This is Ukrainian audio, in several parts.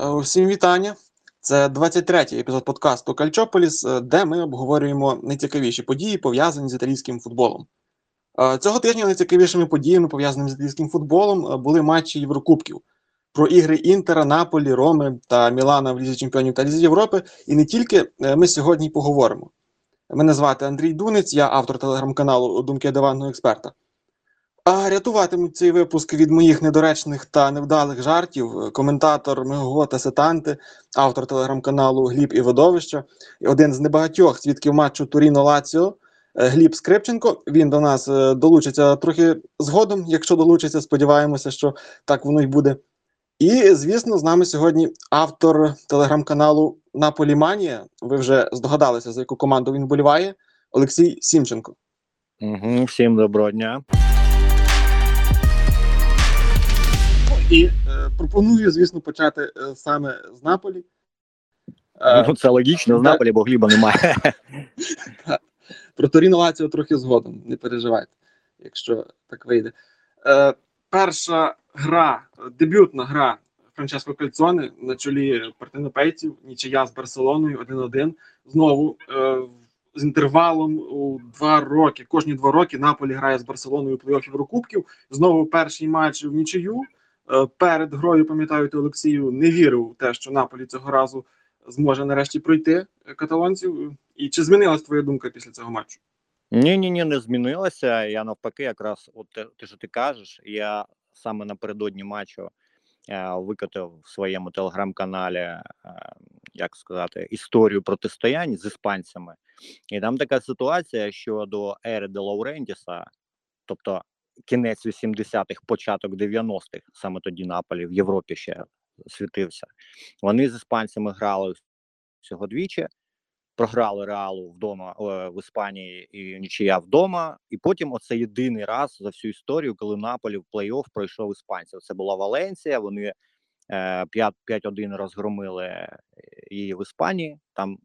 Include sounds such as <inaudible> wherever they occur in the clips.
Е, Усім вітання. Це 23-й епізод подкасту Кальчополіс, е, де ми обговорюємо найцікавіші події, пов'язані з італійським футболом. Е, Цього тижня найцікавішими подіями, пов'язаними з італійським футболом, були матчі Єврокубків про ігри Інтера, Наполі, Роми та Мілана в Лізі Чемпіонів та Лізі Європи. І не тільки ми сьогодні поговоримо. Мене звати Андрій Дунець, я автор телеграм-каналу Думки диванного експерта. А рятуватимуть цей випуск від моїх недоречних та невдалих жартів коментатор Мегого та Сетанти, автор телеграм-каналу Гліб і Водовища, і один з небагатьох свідків матчу Туріно Лаціо е, Гліб Скрипченко. Він до нас е, долучиться трохи згодом. Якщо долучиться, сподіваємося, що так воно й буде. І, звісно, з нами сьогодні автор телеграм-каналу Наполіманія. Ви вже здогадалися, за яку команду він вболіває, Олексій Сімченко. Угу, всім доброго дня. І е, пропоную, звісно, почати е, саме з Наполі. Е, Ну, це логічно, з. Наполі, бо Гліба немає. <laughs> <laughs> Про Торіно Лаціо трохи згодом, не переживайте, якщо так вийде. Е, перша гра, дебютна гра Франческо Кальцоне на чолі партенопейців, нічия з Барселоною 1-1. Знову е, з інтервалом у два роки. Кожні два роки Наполі грає з Барселоною у плей-офф Єврокубків. Знову перший матч в нічию. Е, перед грою, пам'ятаю, Олексію, не вірив у те, що Наполі цього разу зможе нарешті пройти е, каталонців. І чи змінилась твоя думка після цього матчу? Ні, ні, ні, не змінилося. Я навпаки, якраз от те, те, що ти кажеш, я саме напередодні матчу е, викотив в своєму телеграм-каналі, як сказати, історію протистоянь з іспанцями. І там така ситуація, що до ери де Лаурентіса, тобто кінець 80-х, початок 90-х, саме тоді Наполі в Європі ще світився. Вони з іспанцями грали всього двічі. Програли Реалу вдома е, в Іспанії і нічия вдома. І потім оце єдиний раз за всю історію, коли Наполі в плей-офф пройшов іспанців. Це була Валенсія. Вони е, 5 5-1 розгромили е, її в Іспанії. Там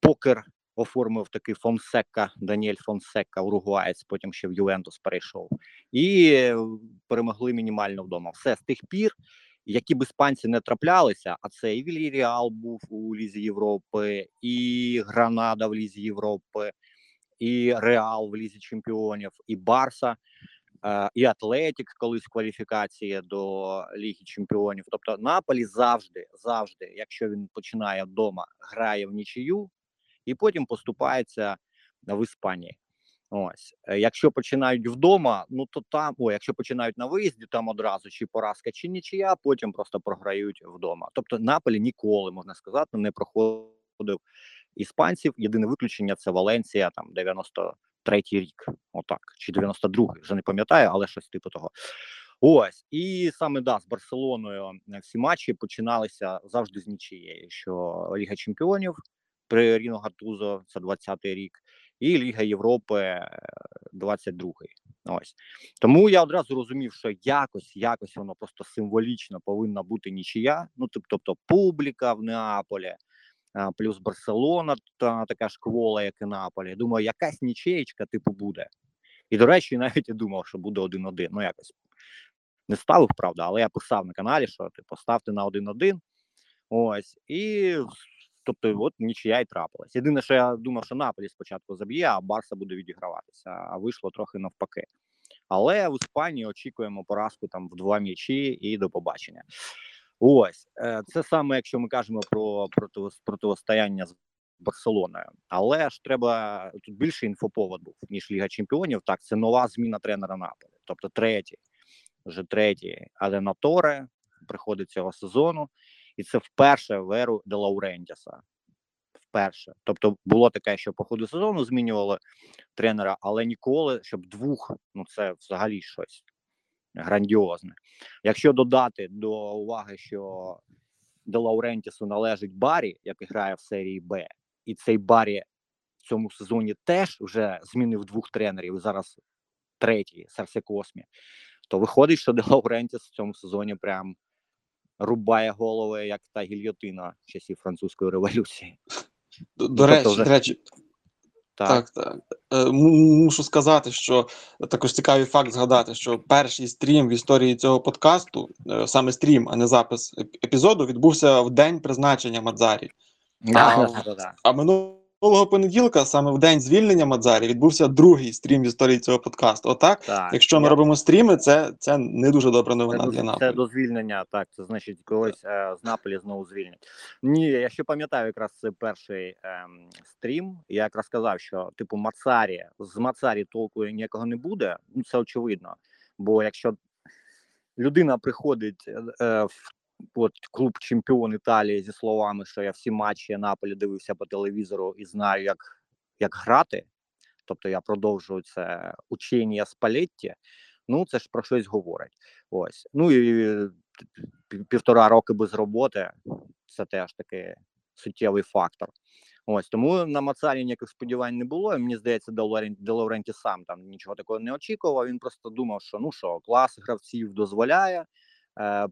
покер оформив такий Фонсека, Даніель Фонсека, уругуаєць, потім ще в Ювентус перейшов. І е, перемогли мінімально вдома. Все з тих пір які б іспанці не траплялися, а це і Вільяріал був у Лізі Європи, і Гранада в Лізі Європи, і Реал в Лізі Чемпіонів, і Барса, е, і Атлетік колись кваліфікації до Ліги Чемпіонів. Тобто Наполі завжди, завжди, якщо він починає вдома, грає в нічию і потім поступається в Іспанії. Ось, Е, якщо починають вдома, ну то там, о, якщо починають на виїзді, там одразу чи поразка, чи нічия, потім просто програють вдома. Тобто Наполі ніколи можна сказати не проходив іспанців. Єдине виключення це Валенсія, там 93-й рік, отак, чи 92-й, вже не пам'ятаю, але щось типу того. Ось і саме да з Барселоною е, всі матчі починалися завжди з нічією. Що Ліга Чемпіонів при Ріно Гатузо, це 20-й рік і Ліга Європи 22-й. Ось тому я одразу розумів, що якось якось воно просто символічно повинна бути нічия. Ну тобто, публіка в Неаполі, плюс Барселона, та така ж квола, як і Неаполі. Думаю, якась нічиєчка типу буде. І до речі, <laughs> навіть і думав, що буде 1-1. Ну якось не ставив, правда, але я писав на каналі, що типу ставте на 1-1. Ось і Тобто, от нічия й трапилась. Єдине, що я думав, що Наполі спочатку заб'є, а Барса буде відіграватися. А вийшло трохи навпаки. Але в Іспанії очікуємо поразку там в два м'ячі і до побачення. Ось е, це саме, якщо ми кажемо про противос- противостояння з Барселоною. Але ж треба тут більше інфоповод був ніж Ліга Чемпіонів. Так, це нова зміна тренера Наполі, тобто третій, вже третій Аденаторе приходить цього сезону і це вперше в еру Де Лаурентіса. Вперше. Тобто було таке, що по ходу сезону змінювали тренера, але ніколи, щоб двох, ну це взагалі щось грандіозне. Якщо додати до уваги, що Де Лаурентісу належить Барі, який грає в серії Б, і цей Барі в цьому сезоні теж вже змінив двох тренерів. Зараз третій серце Космі, то виходить, що Де Лаурентіс в цьому сезоні прям рубає голови, як та гільйотина часів французької революції. До, до, тобто речі, вже- до речі, Так, так. Е, Мушу сказати, що також цікавий факт згадати, що перший стрім в історії цього подкасту, е, саме стрім, а не запис епізоду, відбувся в день призначення Мадзарі. Да, А, да, да, да. А минулого понеділка, саме в день звільнення Мадзарі, відбувся другий стрім в історії цього подкасту. Отак, Так, якщо ми я- робимо стріми, це, це не дуже добра новина до, для це до звільнення, так. Це значить, когось е, з Наполі знову звільнять. Ні, я ще пам'ятаю якраз це перший ем, стрім. Я якраз сказав, що типу Мацарі з Мацарі толку ніякого не буде. Ну це очевидно. Бо якщо людина приходить е, е, в от клуб чемпіон Італії зі словами, що я всі матчі Наполі дивився по телевізору і знаю, як, як грати. Тобто я продовжую це учення Спалетті, ну це ж про щось говорить. Ось. Ну і півтора роки без роботи це теж такий суттєвий фактор. Ось тому на Мацарі ніяких сподівань не було. Мені здається, Де Лорен- сам там нічого такого не очікував. Він просто думав, що ну що, клас гравців дозволяє, е,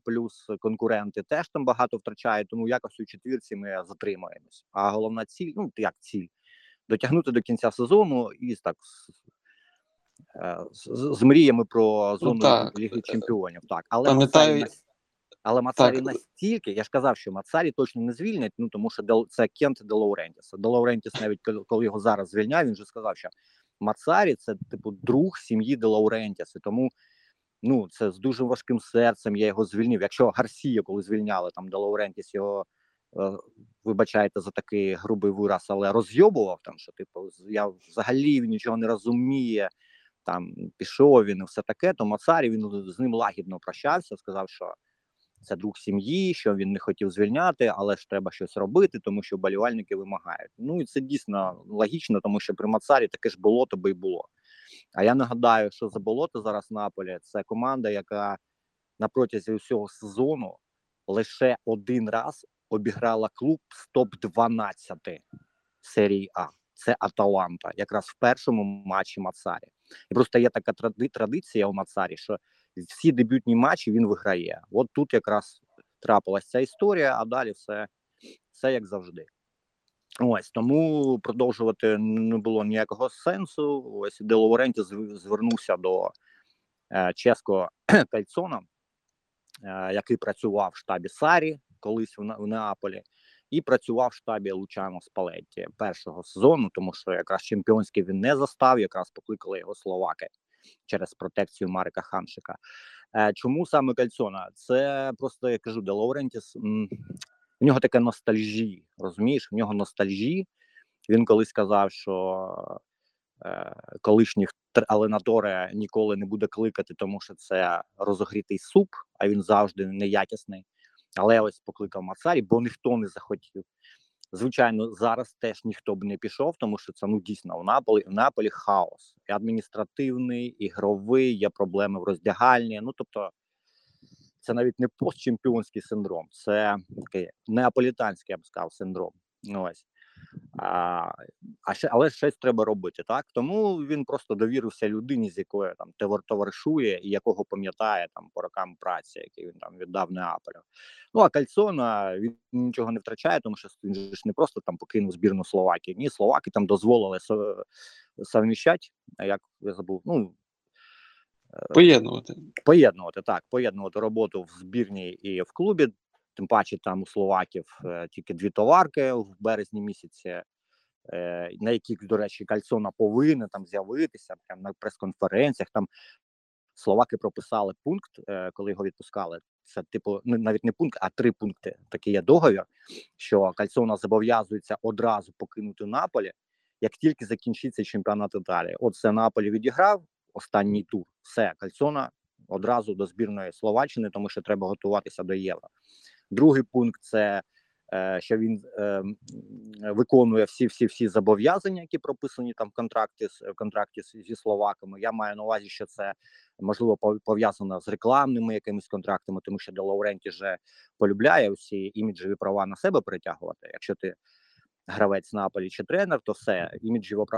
плюс конкуренти теж там багато втрачають, тому якось у четвірці ми затримаємось. А головна ціль, ну як ціль, дотягнути до кінця сезону і так з, е, з, з мріями про зону Ну. Ліги Чемпіонів. Так, але Пам'ятаю- але Маццаррі Так. настільки, я ж казав, що Маццаррі точно не звільнять, ну тому що це кент Де Лаурентіс. Де Лаурентіс навіть коли- його зараз звільняв, він вже сказав, що Маццаррі це типу друг сім'ї Де Лаурентіс. Тому ну це з дуже важким серцем. Я його звільнив. Якщо Гарсія, коли звільняли там Де Лаурентіс, його е, вибачайте за такий грубий вираз, але розйобував там, що типу, я взагалі нічого не розуміє. Там пішов він і все таке, то Мацарі він з ним лагідно прощався, сказав, що це друг сім'ї, що він не хотів звільняти, але ж треба щось робити, тому що болівальники вимагають. Ну і це дійсно логічно, тому що при Мацарі таке ж болото би й було. А я нагадаю, що за болото зараз Наполі це команда, яка на протязі усього сезону лише один раз обіграла клуб з топ 12 серії А. Це Аталанта, якраз в першому матчі Мацарі. І просто є така традиція у Мацарі, що всі дебютні матчі він виграє. От тут якраз трапилась ця історія, а далі все, все як завжди. Ось тому продовжувати не було ніякого сенсу. Ось Де Лауренті звернувся до е, чеського <clears throat> Кальцона, е, який працював в штабі Сарі колись в, в Неаполі, і працював в штабі Лучано Спалетті першого сезону, тому що якраз чемпіонський він не застав, якраз покликали його словаки через протекцію Марика Ханшика. Е, чому саме Кальцона? Це просто я кажу, Де Лаурентіс. В нього таке ностальжі, розумієш? В нього ностальжі. Він колись сказав, що е, колишніх Аленаторе ніколи не буде кликати, тому що це розогрітий суп, а він завжди неякісний. Але ось покликав Мацарі, бо ніхто не захотів. Звичайно, зараз теж ніхто б не пішов, тому що це ну дійсно в Наполі в Наполі хаос і адміністративний, ігровий, є проблеми в роздягальні. Ну тобто, це навіть не постчемпіонський синдром, це такий неаполітанський, я б сказав, синдром. Ну, Ось. А, а ще, але щось треба робити, так? Тому він просто довірився людині, з якою там товаришує і якого пам'ятає там по рокам праці, які він там віддав Неаполю. Ну а Кальцона він нічого не втрачає, тому що він ж не просто там покинув збірну Словакії. Ні, Словаки там дозволили со- совміщати, як я забув, ну Поєднувати. поєднувати так, поєднувати роботу в збірній і в клубі. Тим паче там у словаків е, тільки дві товарки в березні місяці, е, на яких, до речі, Кальцона повинен там з'явитися прямо на прес-конференціях. Там словаки прописали пункт, е, коли його відпускали. Це типу ну, навіть не пункт, а три пункти. Такий є договір, що Кальцона зобов'язується одразу покинути Наполі, як тільки закінчиться чемпіонат Італії. От це Наполі відіграв останній тур. Все, Кальцона одразу до збірної Словаччини, тому що треба готуватися до євро. Другий пункт це е, що він е, виконує всі всі всі зобов'язання, які прописані там в контракті в контракті зі словаками. Я маю на увазі, що це можливо пов'язано з рекламними якимись контрактами, тому що Де Лауренті вже полюбляє усі іміджеві права на себе перетягувати. Якщо ти гравець Наполі чи тренер, то все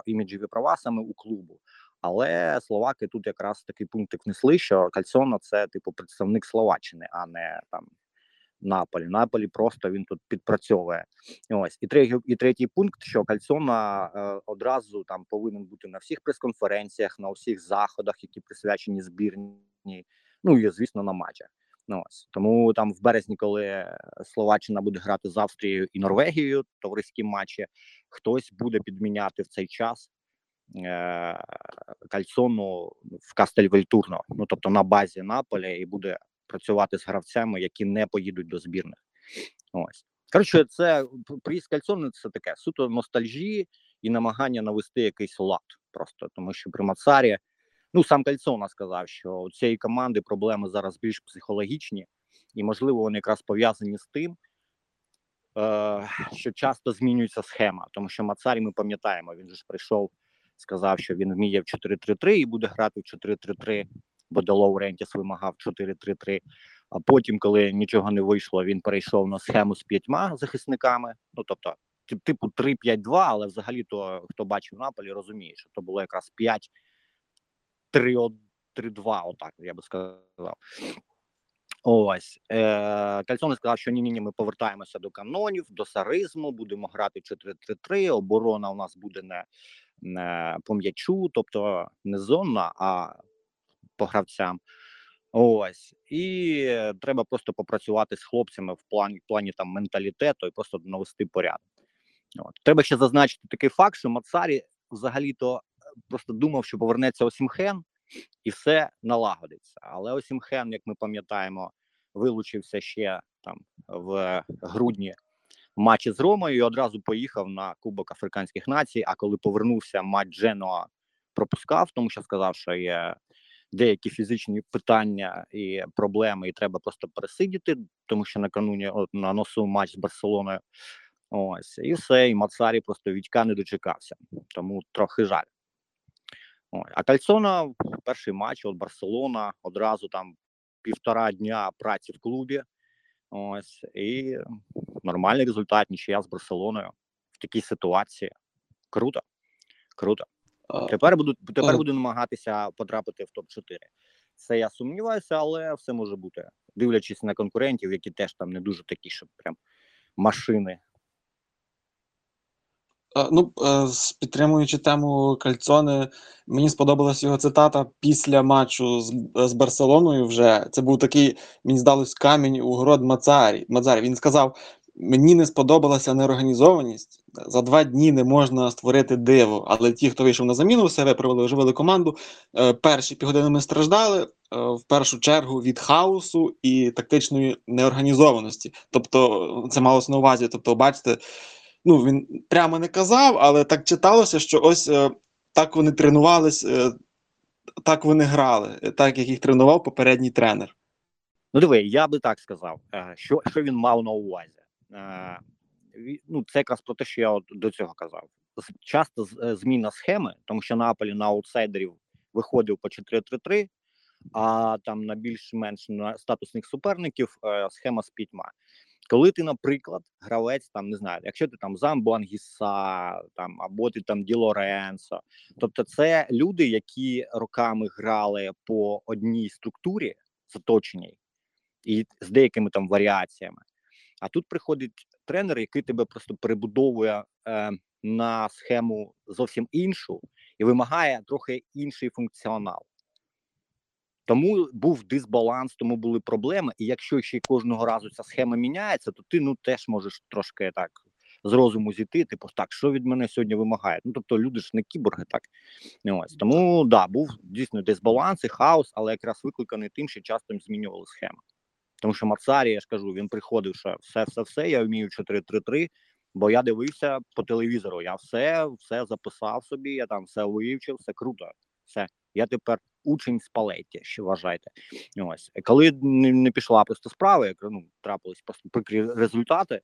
іміджеві права саме у клубу. Але словаки тут якраз такий пункт внесли, що Кальцона це типу представник Словаччини, а не там Наполі. Наполі просто він тут підпрацьовує. Ось і третій, і третій пункт, що Кальцона е, одразу там повинен бути на всіх прес-конференціях, на всіх заходах, які присвячені збірні. Ну і звісно на матчах. Ну ось тому там в березні, коли Словаччина буде грати з Австрією і Норвегією, товариські матчі, хтось буде підміняти в цей час кальцону в Кастельвельтурно, ну тобто на базі Наполя, і буде працювати з гравцями, які не поїдуть до збірних. Ось коротше, це приїзд кальцону це таке суто ностальжі і намагання навести якийсь лад, просто тому що при Мацарі. Ну, сам Кальцона сказав, що у цієї команди проблеми зараз більш психологічні, і, можливо, вони якраз пов'язані з тим, е, що часто змінюється схема. Тому що Мацарі, ми пам'ятаємо, він же ж прийшов, сказав, що він вміє в 4-3-3 і буде грати в 4-3-3, бо Делоу Рентіс вимагав 4-3-3. А потім, коли нічого не вийшло, він перейшов на схему з п'ятьма захисниками. Ну тобто, типу 3-5-2, але взагалі то хто бачив Наполі, розуміє, що то було якраз 5 3-2, отак я би сказав. Ось е, Кальцони сказав, що ні, ні, ні, ми повертаємося до канонів, до саризму, будемо грати 4-3-3, Оборона у нас буде не по м'ячу, тобто не зонна, а по гравцям. Ось і треба просто попрацювати з хлопцями в плані в плані там менталітету і просто навести порядок. От. Треба ще зазначити такий факт, що Мацарі взагалі-то просто думав, що повернеться Осімхен і все налагодиться. Але Осімхен, як ми пам'ятаємо, вилучився ще там в грудні матчі з Ромою і одразу поїхав на Кубок Африканських націй. А коли повернувся, матч Дженоа пропускав, тому що сказав, що є деякі фізичні питання і проблеми, і треба просто пересидіти, тому що накануні от, на носу матч з Барселоною. Ось і все, і Мацарі просто Вітька не дочекався, тому трохи жаль. Ой, а Кальцона перший матч от Барселона одразу там півтора дня праці в клубі. Ось і нормальний результат, нічия з Барселоною в такій ситуації. Круто, круто. Тепер буду тепер буду намагатися потрапити в топ 4 Це я сумніваюся, але все може бути, дивлячись на конкурентів, які теж там не дуже такі, щоб прям машини Ну, е, підтримуючи тему Кальцони, мені сподобалась його цитата після матчу з з Барселоною. Вже це був такий, мені здалось, камінь у город Мацарі. Мацарі. Він сказав: мені не сподобалася неорганізованість. За два дні не можна створити диво. Але ті, хто вийшов на заміну, себе привели оживили команду. Е, перші півгодини ми страждали е, в першу чергу від хаосу і тактичної неорганізованості. Тобто, це малося на увазі. Тобто, бачите ну він прямо не казав, але так читалося, що ось е, так вони тренувались, е, так вони грали, так як їх тренував попередній тренер. Ну, диви, я би так сказав, е, що що він мав на увазі. Е, ну, Це якраз про те, що я от до цього казав. Часто е, зміна схеми, тому що Наполі на аутсайдерів виходив по 4-3-3, а там на більш-менш статусних суперників схема з п'ятьма. Коли ти, наприклад, гравець там не знаю, якщо ти там Замбо Ангіса, там або ти там Ді Лоренсо, тобто це люди, які роками грали по одній структурі заточеній і з деякими там варіаціями. А тут приходить тренер, який тебе просто перебудовує е, на схему зовсім іншу і вимагає трохи інший функціонал. Тому був дисбаланс, тому були проблеми. І якщо ще кожного разу ця схема міняється, то ти ну теж можеш трошки так з розуму зійти. Типу, так що від мене сьогодні вимагає? Ну тобто люди ж не кіборги, так ось тому да, був дійсно дисбаланс і хаос, але якраз викликаний тим, що часто змінювали схеми. Тому що Мацарі, я ж кажу, він приходив, що все, все, все. Я вмію 4-3-3, бо я дивився по телевізору. Я все, все записав собі. Я там все вивчив, все круто. Все, я тепер учень з палеті, що вважаєте. Ось коли не, пішла просто справа, як ну трапились просто прикрі результати.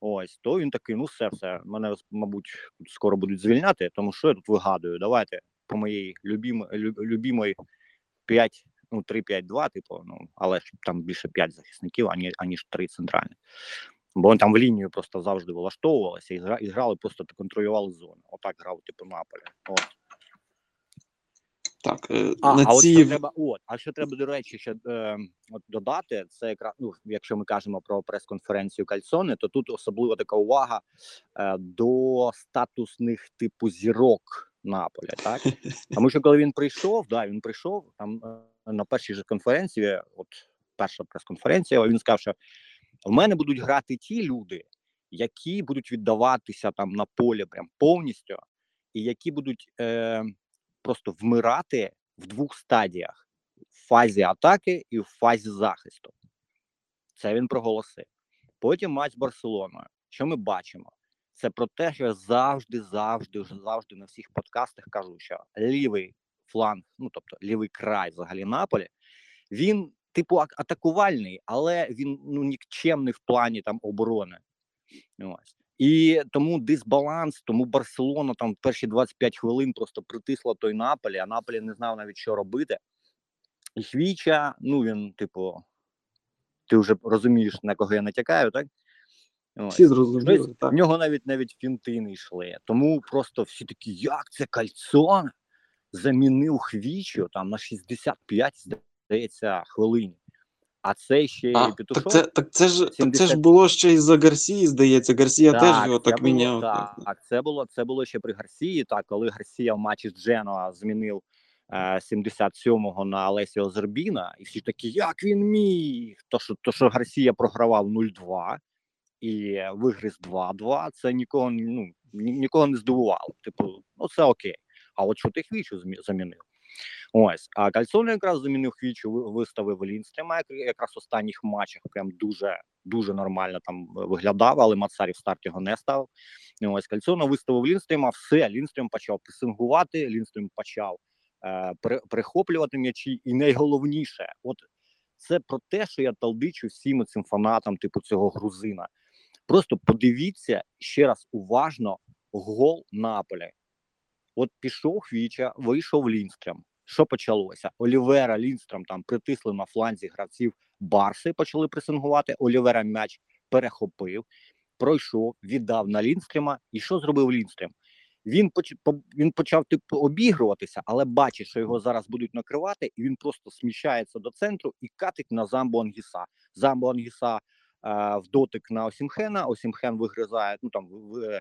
Ось то він такий, ну все, все мене мабуть скоро будуть звільняти, тому що я тут вигадую. Давайте по моїй любім, любімої 5, ну 3-5-2, типу, ну але ж там більше 5 захисників, ані аніж 3 центральні. Бо там в лінію просто завжди влаштовувалися і гра, і грали, просто контролювали зону. Отак грав, типу, Наполі. От. Так, е, А, на а от ці що треба, от, а що треба, до речі, ще е, от додати, це якраз, ну, якщо ми кажемо про прес-конференцію Кальцони, то тут особливо така увага е, до статусних типу зірок Наполя, так? <laughs> Тому що коли він прийшов, да, він прийшов там е, на першій же конференції, от перша прес-конференція, він сказав, що в мене будуть грати ті люди, які будуть віддаватися там на полі прям повністю, і які будуть е, просто вмирати в двох стадіях: в фазі атаки і в фазі захисту. Це він проголосив. Потім матч з Барселоною. Що ми бачимо? Це про те, що я завжди, завжди, завжди на всіх подкастах кажу, що лівий фланг, ну тобто лівий край взагалі Наполі, він типу атакувальний, але він ну нікчемний в плані там оборони. Ось. І тому дисбаланс, тому Барселона там перші 25 хвилин просто притисла той Наполі, а Наполі не знав навіть, що робити. І Хвіча, ну він, типу, ти вже розумієш, на кого я натякаю, так? Всі зрозуміли. Тобто, Так. В нього навіть навіть фінти не йшли. Тому просто всі такі, як це кальцон замінив хвічу там на 65, здається, хвилин. А це ще А, Петушов. так, це, так, це ж, так це ж було ще із за Гарсії, здається. Гарсія теж його так міняв. Так, так, це було це було ще при Гарсії. Так, коли Гарсія в матчі з Дженоа змінив е, 77-го на Олесіо Зербіна, і всі такі, як він міг? То що, то, що Гарсія програвав 0-2 і вигриз 2-2, це нікого ну нікого не здивувало. Типу, ну це окей. А от що ти хвічу змі- замінив? Ось, а Кальцоне якраз замінив хвічу, виставив Лінстрема, якраз в останніх матчах прям дуже дуже нормально там виглядав, але Мацарі в старт його не став. Ось Кальцона виставив Лінстрема, все, Лінстрем почав пресингувати, Лінстрем почав е, при- прихоплювати м'ячі, і найголовніше, от це про те, що я талдичу всім цим фанатам, типу цього грузина. Просто подивіться ще раз уважно гол Наполя. От пішов Хвіча, вийшов Лінстрем. Що почалося? Олівера Лінстрем там притисли на фланзі гравців Барси, почали пресингувати. Олівера м'яч перехопив, пройшов, віддав на Лінстрема. І що зробив Лінстрем? Він поч... по- він почав типу обігруватися, але бачить, що його зараз будуть накривати, і він просто сміщається до центру і катить на Замбо Ангіса. Замбо Ангіса е, в дотик на Осімхена. Осімхен вигризає, ну там в- в-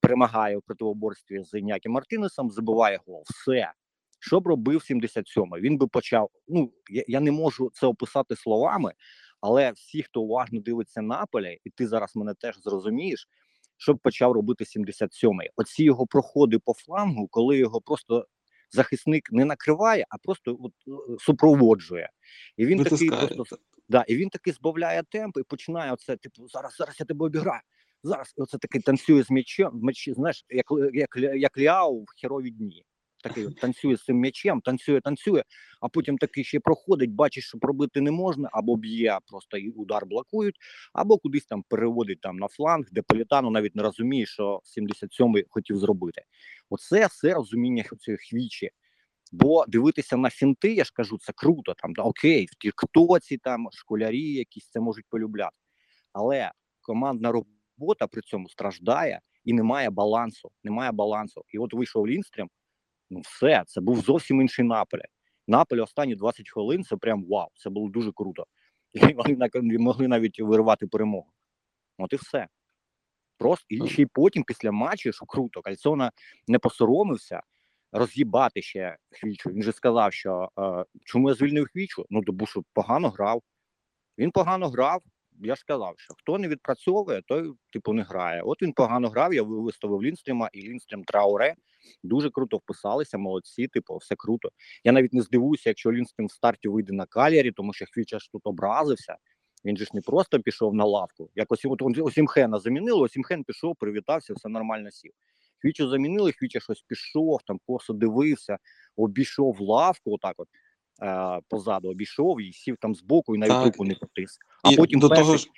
перемагає у противоборстві з Інякі Мартинесом, забиває гол. Все. Що б робив 77-й? Він би почав. Ну я, я не можу це описати словами, але всі, хто уважно дивиться Наполі, і ти зараз мене теж зрозумієш, що б почав робити 77-й. Оці його проходи по флангу, коли його просто захисник не накриває, а просто от, е, супроводжує. І він такий просто Да, і він таки збавляє темп і починає оце, типу, зараз, зараз я тебе обіграю. Зараз оце такий танцює з м'ячем, м'ячі, знаєш, як, як, як Ліау в херові дні. Такий танцює з цим м'ячем, танцює, танцює, а потім такий ще проходить, бачиш, що пробити не можна, або б'є, просто і удар блокують, або кудись там переводить там на фланг, де Політану навіть не розуміє, що 77-й хотів зробити. Оце все розуміння цієї хвічі. Бо дивитися на фінти, я ж кажу, це круто. Там да, окей, в тіктоці там школярі якісь це можуть полюбляти. Але командна робота при цьому страждає і немає балансу. Немає балансу. І от вийшов Лінстрем. Ну все, це був зовсім інший Наполе. Наполе останні 20 хвилин це прям вау, це було дуже круто. <laughs> І вони могли навіть вирвати перемогу. От і все. Просто і ще й потім, після матчу, що круто, Кальцона не посоромився роз'їбати ще Хвічу. Він же сказав, що е, чому я звільнив Хвічу? Ну, тому що погано грав. Він погано грав. Я сказав, що хто не відпрацьовує, той типу не грає. От він погано грав. Я виставив Лінстрема і Лінстрем Трауре. Дуже круто вписалися, молодці. Типу, все круто. Я навіть не здивуюся, якщо Лінстрем в старті вийде на калярі, тому що Хвіча ж тут образився. Він же ж не просто пішов на лавку. Якось от Осімхена замінили, Осімхен пішов, привітався, все нормально сів. Хвічу замінили, Хвіча щось пішов, там косо дивився, обійшов лавку, отак от е, позаду обійшов і сів там збоку, і навіть Так. руку не потис. А І потім до перший, того ж,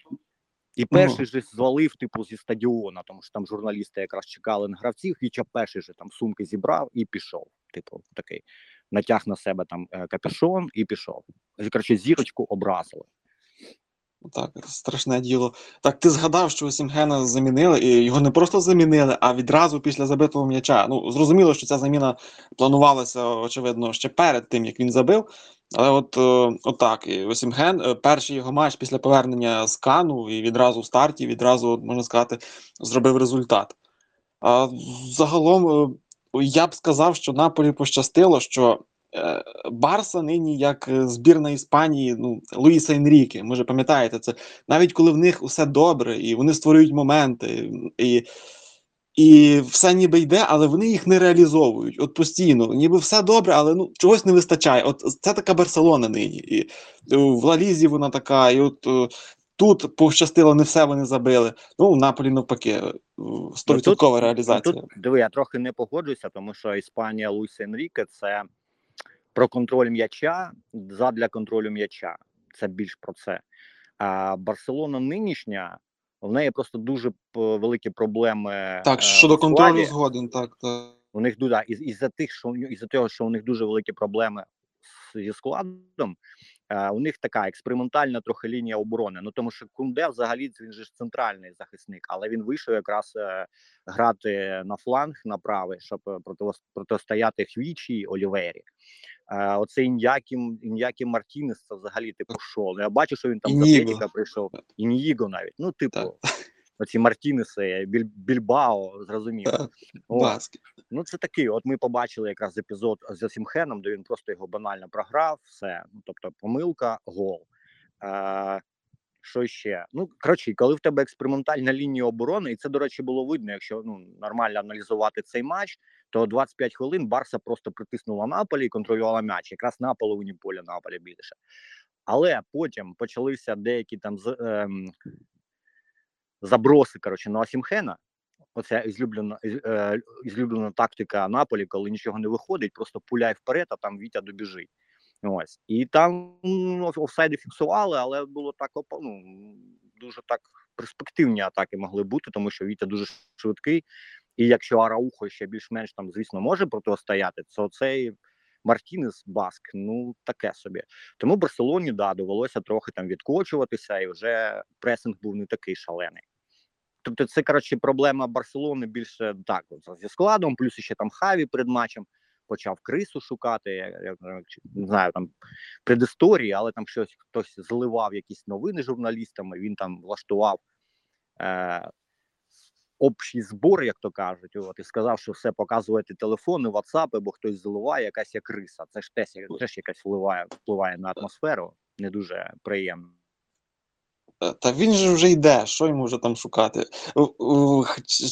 і перший же звалив, типу, зі стадіона, тому що там журналісти якраз чекали на гравців. Хвіча перший же там сумки зібрав і пішов. Типу, такий натяг на себе там е, капюшон і пішов. Коротше, зірочку образили. Так, страшне діло. Так, ти згадав, що Сімгена замінили, і його не просто замінили, а відразу після забитого м'яча. Ну, зрозуміло, що ця заміна планувалася, очевидно, ще перед тим, як він забив. Але от, е, отак, і Осімген, е, перший його матч після повернення з Кану, і відразу в старті, відразу, можна сказати, зробив результат. А загалом, е, я б сказав, що Наполі пощастило, що Барса нині як е, збірна Іспанії, ну, Луїса Енріке, може пам'ятаєте це, навіть коли в них усе добре, і вони створюють моменти, і, і все ніби йде, але вони їх не реалізовують. От постійно, ніби все добре, але ну, чогось не вистачає. От це така Барселона нині. І е, в Лалізі вона така, і от е, тут пощастило, не все вони забили. Ну, в Наполі навпаки, е, стовідсоткова реалізація. Ну, тут диви, я трохи не погоджуюся, тому що Іспанія Луїса Енріке це про контроль м'яча задля контролю м'яча. Це більш про це. А Барселона нинішня, в неї просто дуже великі проблеми. Так, е, щодо контролю згоден, так, так. У них да, із, із-за тих, що у із-за того, що у них дуже великі проблеми зі складом. Е, у них така експериментальна трохи лінія оборони. Ну тому що Кунде взагалі він же ж центральний захисник, але він вийшов якраз е, грати на фланг на правий, щоб е, протистояти Хвічі і Олівері. Оцей Ін'які, Ін'які Мартінес це взагалі типу шо. Ну, я бачу, що він там за прийшов. Ін'їго навіть. Ну, типу, Так. Оці Мартінеси, Біль, Більбао, зрозуміло. Так. Ну, це такий. От ми побачили якраз епізод з Сімхеном, де він просто його банально програв. Все. Ну, тобто, помилка, гол. Е, що ще? Ну, коротше, коли в тебе експериментальна лінія оборони, і це, до речі, було видно, якщо ну, нормально аналізувати цей матч, то 25 хвилин Барса просто притиснула Наполі і контролювала м'яч, якраз на половині поля Наполі більше. Але потім почалися деякі там з, ем, заброси коротше, на Осімхена. Оця ізлюблена, е, ізлюблена тактика Наполі, коли нічого не виходить, просто пуляй вперед, а там Вітя добіжить. Ось. І там ну, офсайди фіксували, але було так ну, дуже так перспективні атаки могли бути, тому що Вітя дуже швидкий. І якщо Араухо ще більш-менш там, звісно, може протистояти, то цей Мартінес Баск, ну таке собі. Тому Барселоні да, довелося трохи там відкочуватися, і вже пресинг був не такий шалений. Тобто, це коротше проблема Барселони більше так зі складом, плюс ще там Хаві перед матчем почав крису шукати. Я, я не знаю там предісторії, але там щось хтось зливав якісь новини журналістами. Він там влаштував е, общий збор, як то кажуть. От і сказав, що все показувати телефони, ватсапи, бо хтось зливає, якась як криса. Це ж теж, теж якась впливає, впливає на атмосферу. Не дуже приємно. Та- він же вже йде, що йому вже там шукати?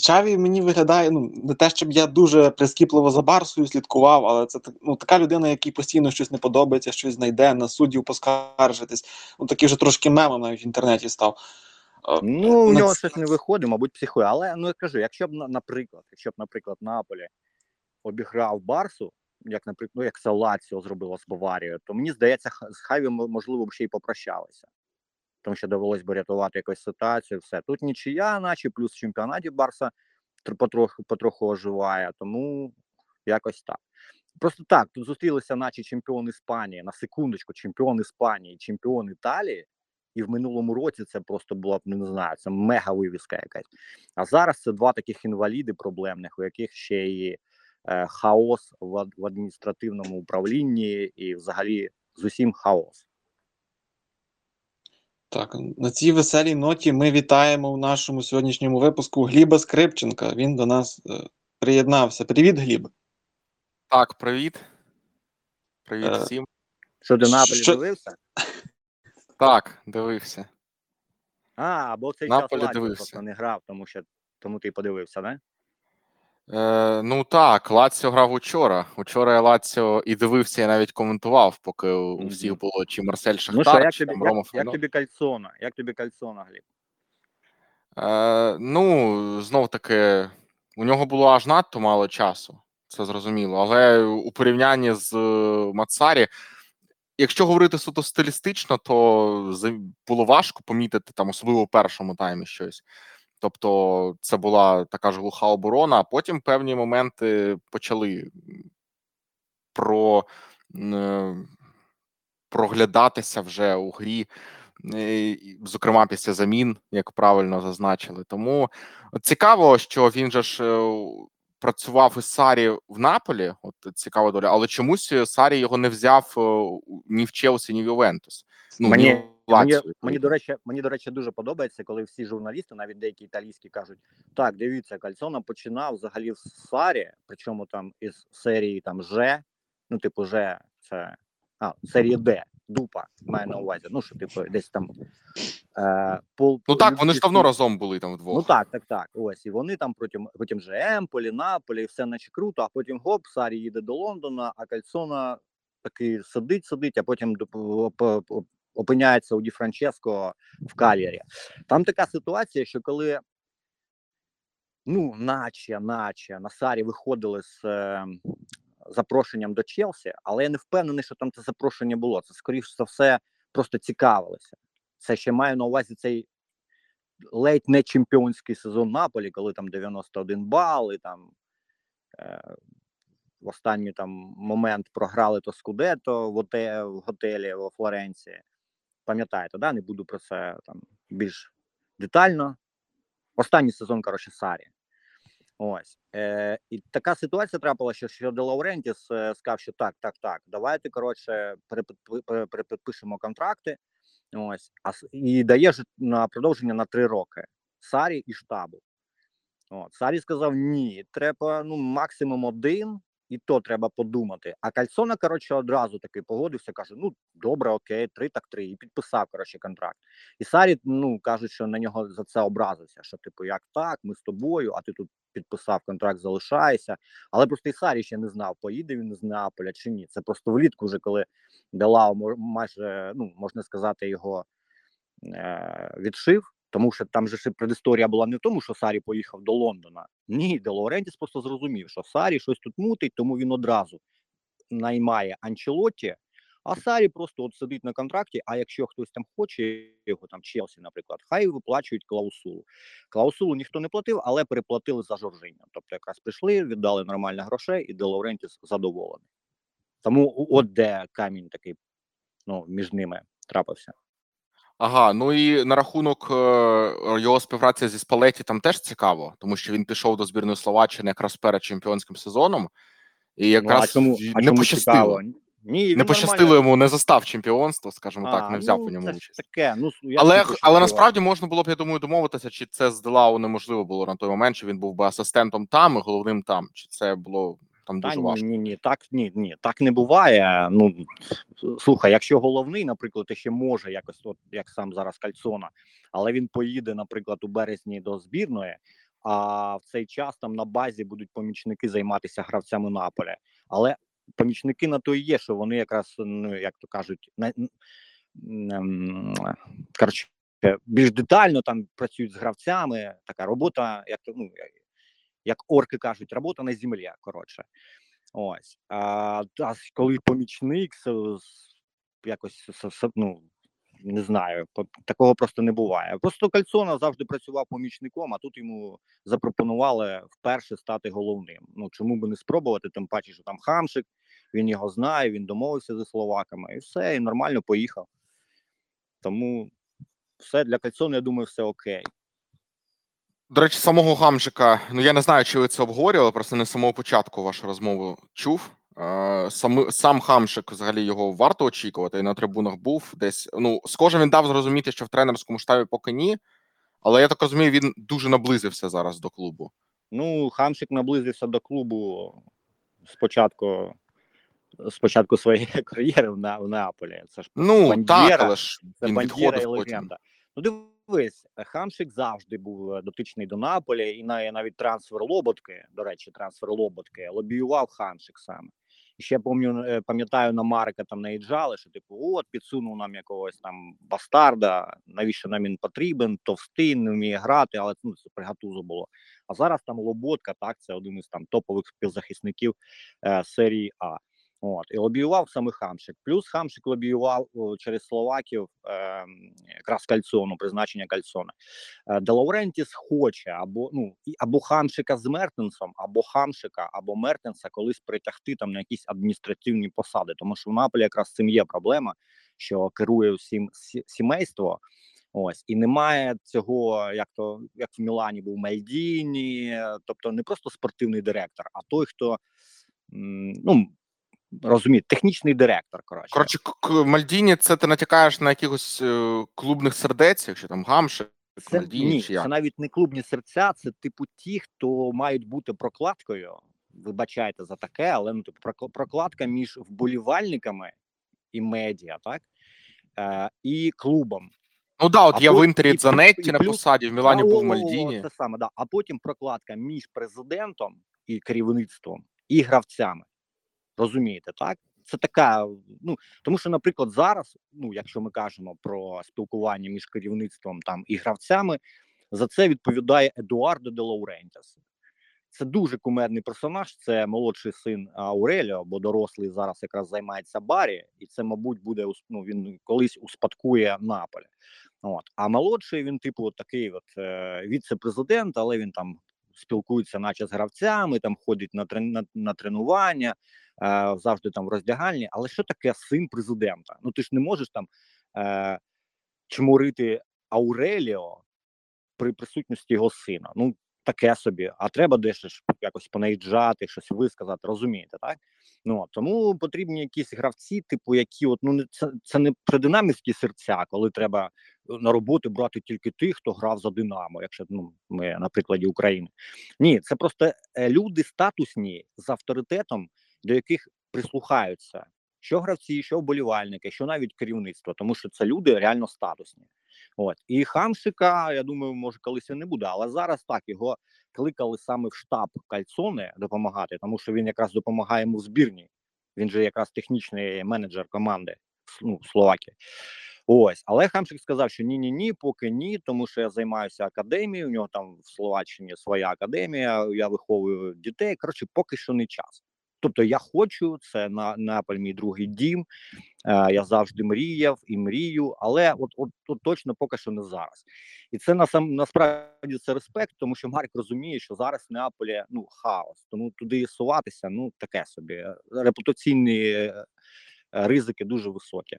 Чаві мені виглядає, ну, не те, щоб я дуже прискіпливо за Барсою слідкував, але це ну, така людина, якій постійно щось не подобається, щось знайде, на суддів поскаржитись. Ну, такий вже трошки мемом навіть в інтернеті став. Е, Ну, у нього щось не виходить, мабуть, психує. Але ну я кажу, якщо б на- наприклад, якщо б, наприклад, Наполі обіграв Барсу, як наприклад, ну, як це Лаціо зробило з Баварією, то мені здається, з Хаві можливо б ще й попрощалися. Тому що довелось би рятувати якусь ситуацію. Все тут нічия, наче плюс в чемпіонаті Барса потроху потроху оживає. Тому якось так. Просто так, тут зустрілися, наче чемпіон Іспанії, на секундочку, чемпіон Іспанії, чемпіон Італії. І в минулому році це просто була б ну, не знаю, це мега вивіска якась. А зараз це два таких інваліди проблемних, у яких ще і е, хаос в, в адміністративному управлінні, і взагалі з усім хаос. Так, на цій веселій ноті ми вітаємо в нашому сьогоднішньому випуску Гліба Скрипченка. Він до нас е, приєднався. Привіт, Гліб. Так, привіт. Привіт Е, всім. Що ти Наполі Що- дивився? Так, дивився. А, або цей Наполі час Лаціо дивився. просто не грав, тому що тому ти й подивився, не? Е, ну так, Лаціо грав учора. Учора я Лаціо і дивився, і навіть коментував, поки у Мгм. всіх було чи Марсель Шахтар, Ну що, як чи тобі, там Рома як, як тобі кальцона? Як тобі кальцона, Гліб? Е, ну, знов таки, у нього було аж надто мало часу, це зрозуміло. Але у порівнянні з е, Мацарі, якщо говорити суто стилістично, то було важко помітити там, особливо в першому таймі щось. Тобто, це була така ж глуха оборона, а потім певні моменти почали про, е, проглядатися вже у грі. е, зокрема після замін, як правильно зазначили. Тому цікаво, що він же ж е, працював із Сарі в Наполі. От цікава доля, але чомусь Сарі його не взяв е, ні в Челсі, ні в Ювентус. Ну, Мені- ні в Мені, мені до речі, мені до речі, дуже подобається, коли всі журналісти, навіть деякі італійські, кажуть: так, дивіться, Кальцона починав взагалі в Сарі, причому там із серії там Ж, ну, типу, Ж, це а, серії Д, Дупа, маю на увазі. Ну, що, типу, десь там е, пол. Ну так, вони ж давно разом були там вдвох. Ну так, так, так. Ось і вони там потім, потім же Емполі, Наполі, і все наче круто. А потім гоп, Сарі їде до Лондона, а Кальцона такий сидить, сидить, а потім опиняється у Ді Франческо в Калірі. Там така ситуація, що коли ну, наче, наче на Сарі виходили з е, запрошенням до Челсі, але я не впевнений, що там це запрошення було. Це скоріш за все просто цікавилися. Це ще маю на увазі цей ледь не чемпіонський сезон Наполі, коли там 91 бал, і там е, в останній там момент програли то Скудето в, оте, в готелі во Флоренції. Пам'ятаєте, да? Не буду про це там більш детально. Останній сезон, коротше, Сарі. Ось. Е, і така ситуація трапилася, що Де Лаурентіс е, сказав, що так, так, так, давайте, коротше, перепідпи- перепідпишемо контракти. Ось, а і дає ж на продовження на три роки Сарі і штабу. От, Сарі сказав: ні, треба ну, максимум один, і то треба подумати. А Кальцона, коротше, одразу таки погодився, каже: ну добре, окей, три так три, і підписав коротше контракт. І Сарі, ну кажуть, що на нього за це образився. Що, типу, як так, ми з тобою, а ти тут підписав контракт, залишаєшся. Але просто і Сарі ще не знав, поїде він з Неаполя чи ні. Це просто влітку, вже коли Делао майже, ну можна сказати, його е, відшив. Тому що там же ще предісторія була не в тому, що Сарі поїхав до Лондона. Ні, Де Лаурентіс просто зрозумів, що Сарі щось тут мутить, тому він одразу наймає Анчелотті, а Сарі просто от сидить на контракті. А якщо хтось там хоче його там Челсі, наприклад, хай виплачують клаусулу. Клаусулу ніхто не платив, але переплатили за Жоржиню. Тобто, якраз прийшли, віддали нормально грошей, і Де Лаурентіс задоволений. Тому от де камінь такий ну, між ними трапився. Ага, ну і на рахунок е, його співпраці зі Спалеті там теж цікаво, тому що він пішов до збірної Словаччини якраз перед чемпіонським сезоном, і якраз ну, а чому, в- а чому пощастило. цікаво? Ні, Не пощастило нормально- йому, не застав чемпіонство, скажімо так, не взяв ну, у ньому це участь. Таке, ну, я Але, але насправді можна було б, я думаю, домовитися, чи це з Делау неможливо було на той момент, чи він був би асистентом там і головним там, чи це було там Та дуже важко. ні, ні, так ні, ні, так не буває. Ну слухай, якщо головний, наприклад, ще може якось, от як сам зараз Кальцона, але він поїде, наприклад, у березні до збірної. А в цей час там на базі будуть помічники займатися гравцями Наполя. Але помічники на то і є, що вони якраз ну як то кажуть, на коротше, більш детально там працюють з гравцями. Така робота, як ну як орки кажуть, робота на землі. Коротше, ось а а коли помічник якось ну. Не знаю, такого просто не буває. Просто Кальцона завжди працював помічником, а тут йому запропонували вперше стати головним. Ну чому би не спробувати? Тим паче, що там хамшик, він його знає, він домовився зі словаками, і все, і нормально поїхав. Тому все для Кальцона, я думаю, все окей. До речі, самого Гамжика, ну я не знаю, чи ви це обговорювали, просто не з самого початку вашу розмову чув. Е, Сам, сам Хамшик, взагалі його варто очікувати, і на трибунах був десь. Ну, схоже, він дав зрозуміти, що в тренерському штабі поки ні. Але я так розумію, він дуже наблизився зараз до клубу. Ну, Хамшик наблизився до клубу спочатку, спочатку своєї <laughs> кар'єри в, На- в Неаполі. Це ж Ну Бандєра, так, але ж це він бандіра і відходив потім. легенда. Ну, дивись, Хамшик завжди був е, дотичний до Наполі, і навіть трансфер Лоботки, до речі, трансфер Лоботки лобіював Хамшик саме. Ще помню, е, пам'ятаю, на Марка там наїжджали, що типу, от підсунув нам якогось там бастарда, навіщо нам він потрібен, товстий, не вміє грати, але ну, це пригатузо було. А зараз там Лоботка, так, це один із там топових співзахисників е, серії А. От і лобіював саме Хамшик. Плюс Хамшик лобіював через Словаків е, якраз Кальцону, призначення Кальцона. Е, Де Лаурентіс хоче або ну або Хамшика з Мертенсом, або Хамшика, або Мертенса колись притягти там на якісь адміністративні посади. Тому що в Наполі якраз цим є проблема, що керує всім сі- сімейство. Ось і немає цього, як то як в Мілані був Мальдіні, тобто не просто спортивний директор, а той, хто ну розуміє, технічний директор. Коротше, Коротше, Мальдіні, це ти натякаєш на якихось е, клубних сердець, якщо там Гамше, це Мальдіні ні, чи як? це навіть не клубні серця, це типу ті, хто мають бути прокладкою. Вибачайте за таке, але ну типу прокладка між вболівальниками і медіа, так е, і клубом. Ну да, от А пот- в Інтері і- Дзанетті на посаді, в Мілані був о, Мальдіні. Це саме да. А потім прокладка між президентом і керівництвом і гравцями. Розумієте, так? Це така. Ну тому, що, наприклад, зараз, ну якщо ми кажемо про спілкування між керівництвом там і гравцями, за це відповідає Едуардо де Лаурентіс. Це дуже кумедний персонаж. Це молодший син Ауреліо, бо дорослий зараз якраз займається Барі, і це, мабуть, буде ну, він колись успадкує Наполі. От а молодший він, типу, такий, от е, віце-президент, але він там спілкується, наче з гравцями, там ходить на трен на, на тренування, завжди там в роздягальні. Але що таке син президента? Ну ти ж не можеш там е, чмурити Ауреліо при присутності його сина. Ну таке собі, а треба дещо якось понаїджати, щось висказати, розумієте, так? Ну тому потрібні якісь гравці, типу, які от ну не це, це не придинамівські серця, коли треба е, на роботу брати тільки тих, хто грав за Динамо, якщо ну ми на прикладі України. Ні, це просто е, люди статусні з авторитетом, до яких прислухаються. Що гравці, що вболівальники, що навіть керівництво, тому що це люди реально статусні. От і Хамшика, я думаю, може колись і не буде, але зараз так його кликали саме в штаб Кальцоне допомагати, тому що він якраз допомагає йому в збірні. Він же якраз технічний менеджер команди ну, Словакії. Ось, але Хамшик сказав, що ні, ні, ні, поки ні, тому що я займаюся академією. У нього там в Словаччині своя академія. Я виховую дітей. Коротше, поки що не час. Тобто я хочу, це на Неаполь мій другий дім. Е, я завжди мріяв і мрію, але от, от, от точно поки що не зараз. І це насам насправді це респект, тому що Марк розуміє, що зараз в Неаполі ну хаос, тому туди суватися, ну таке собі. Репутаційні е, ризики дуже високі.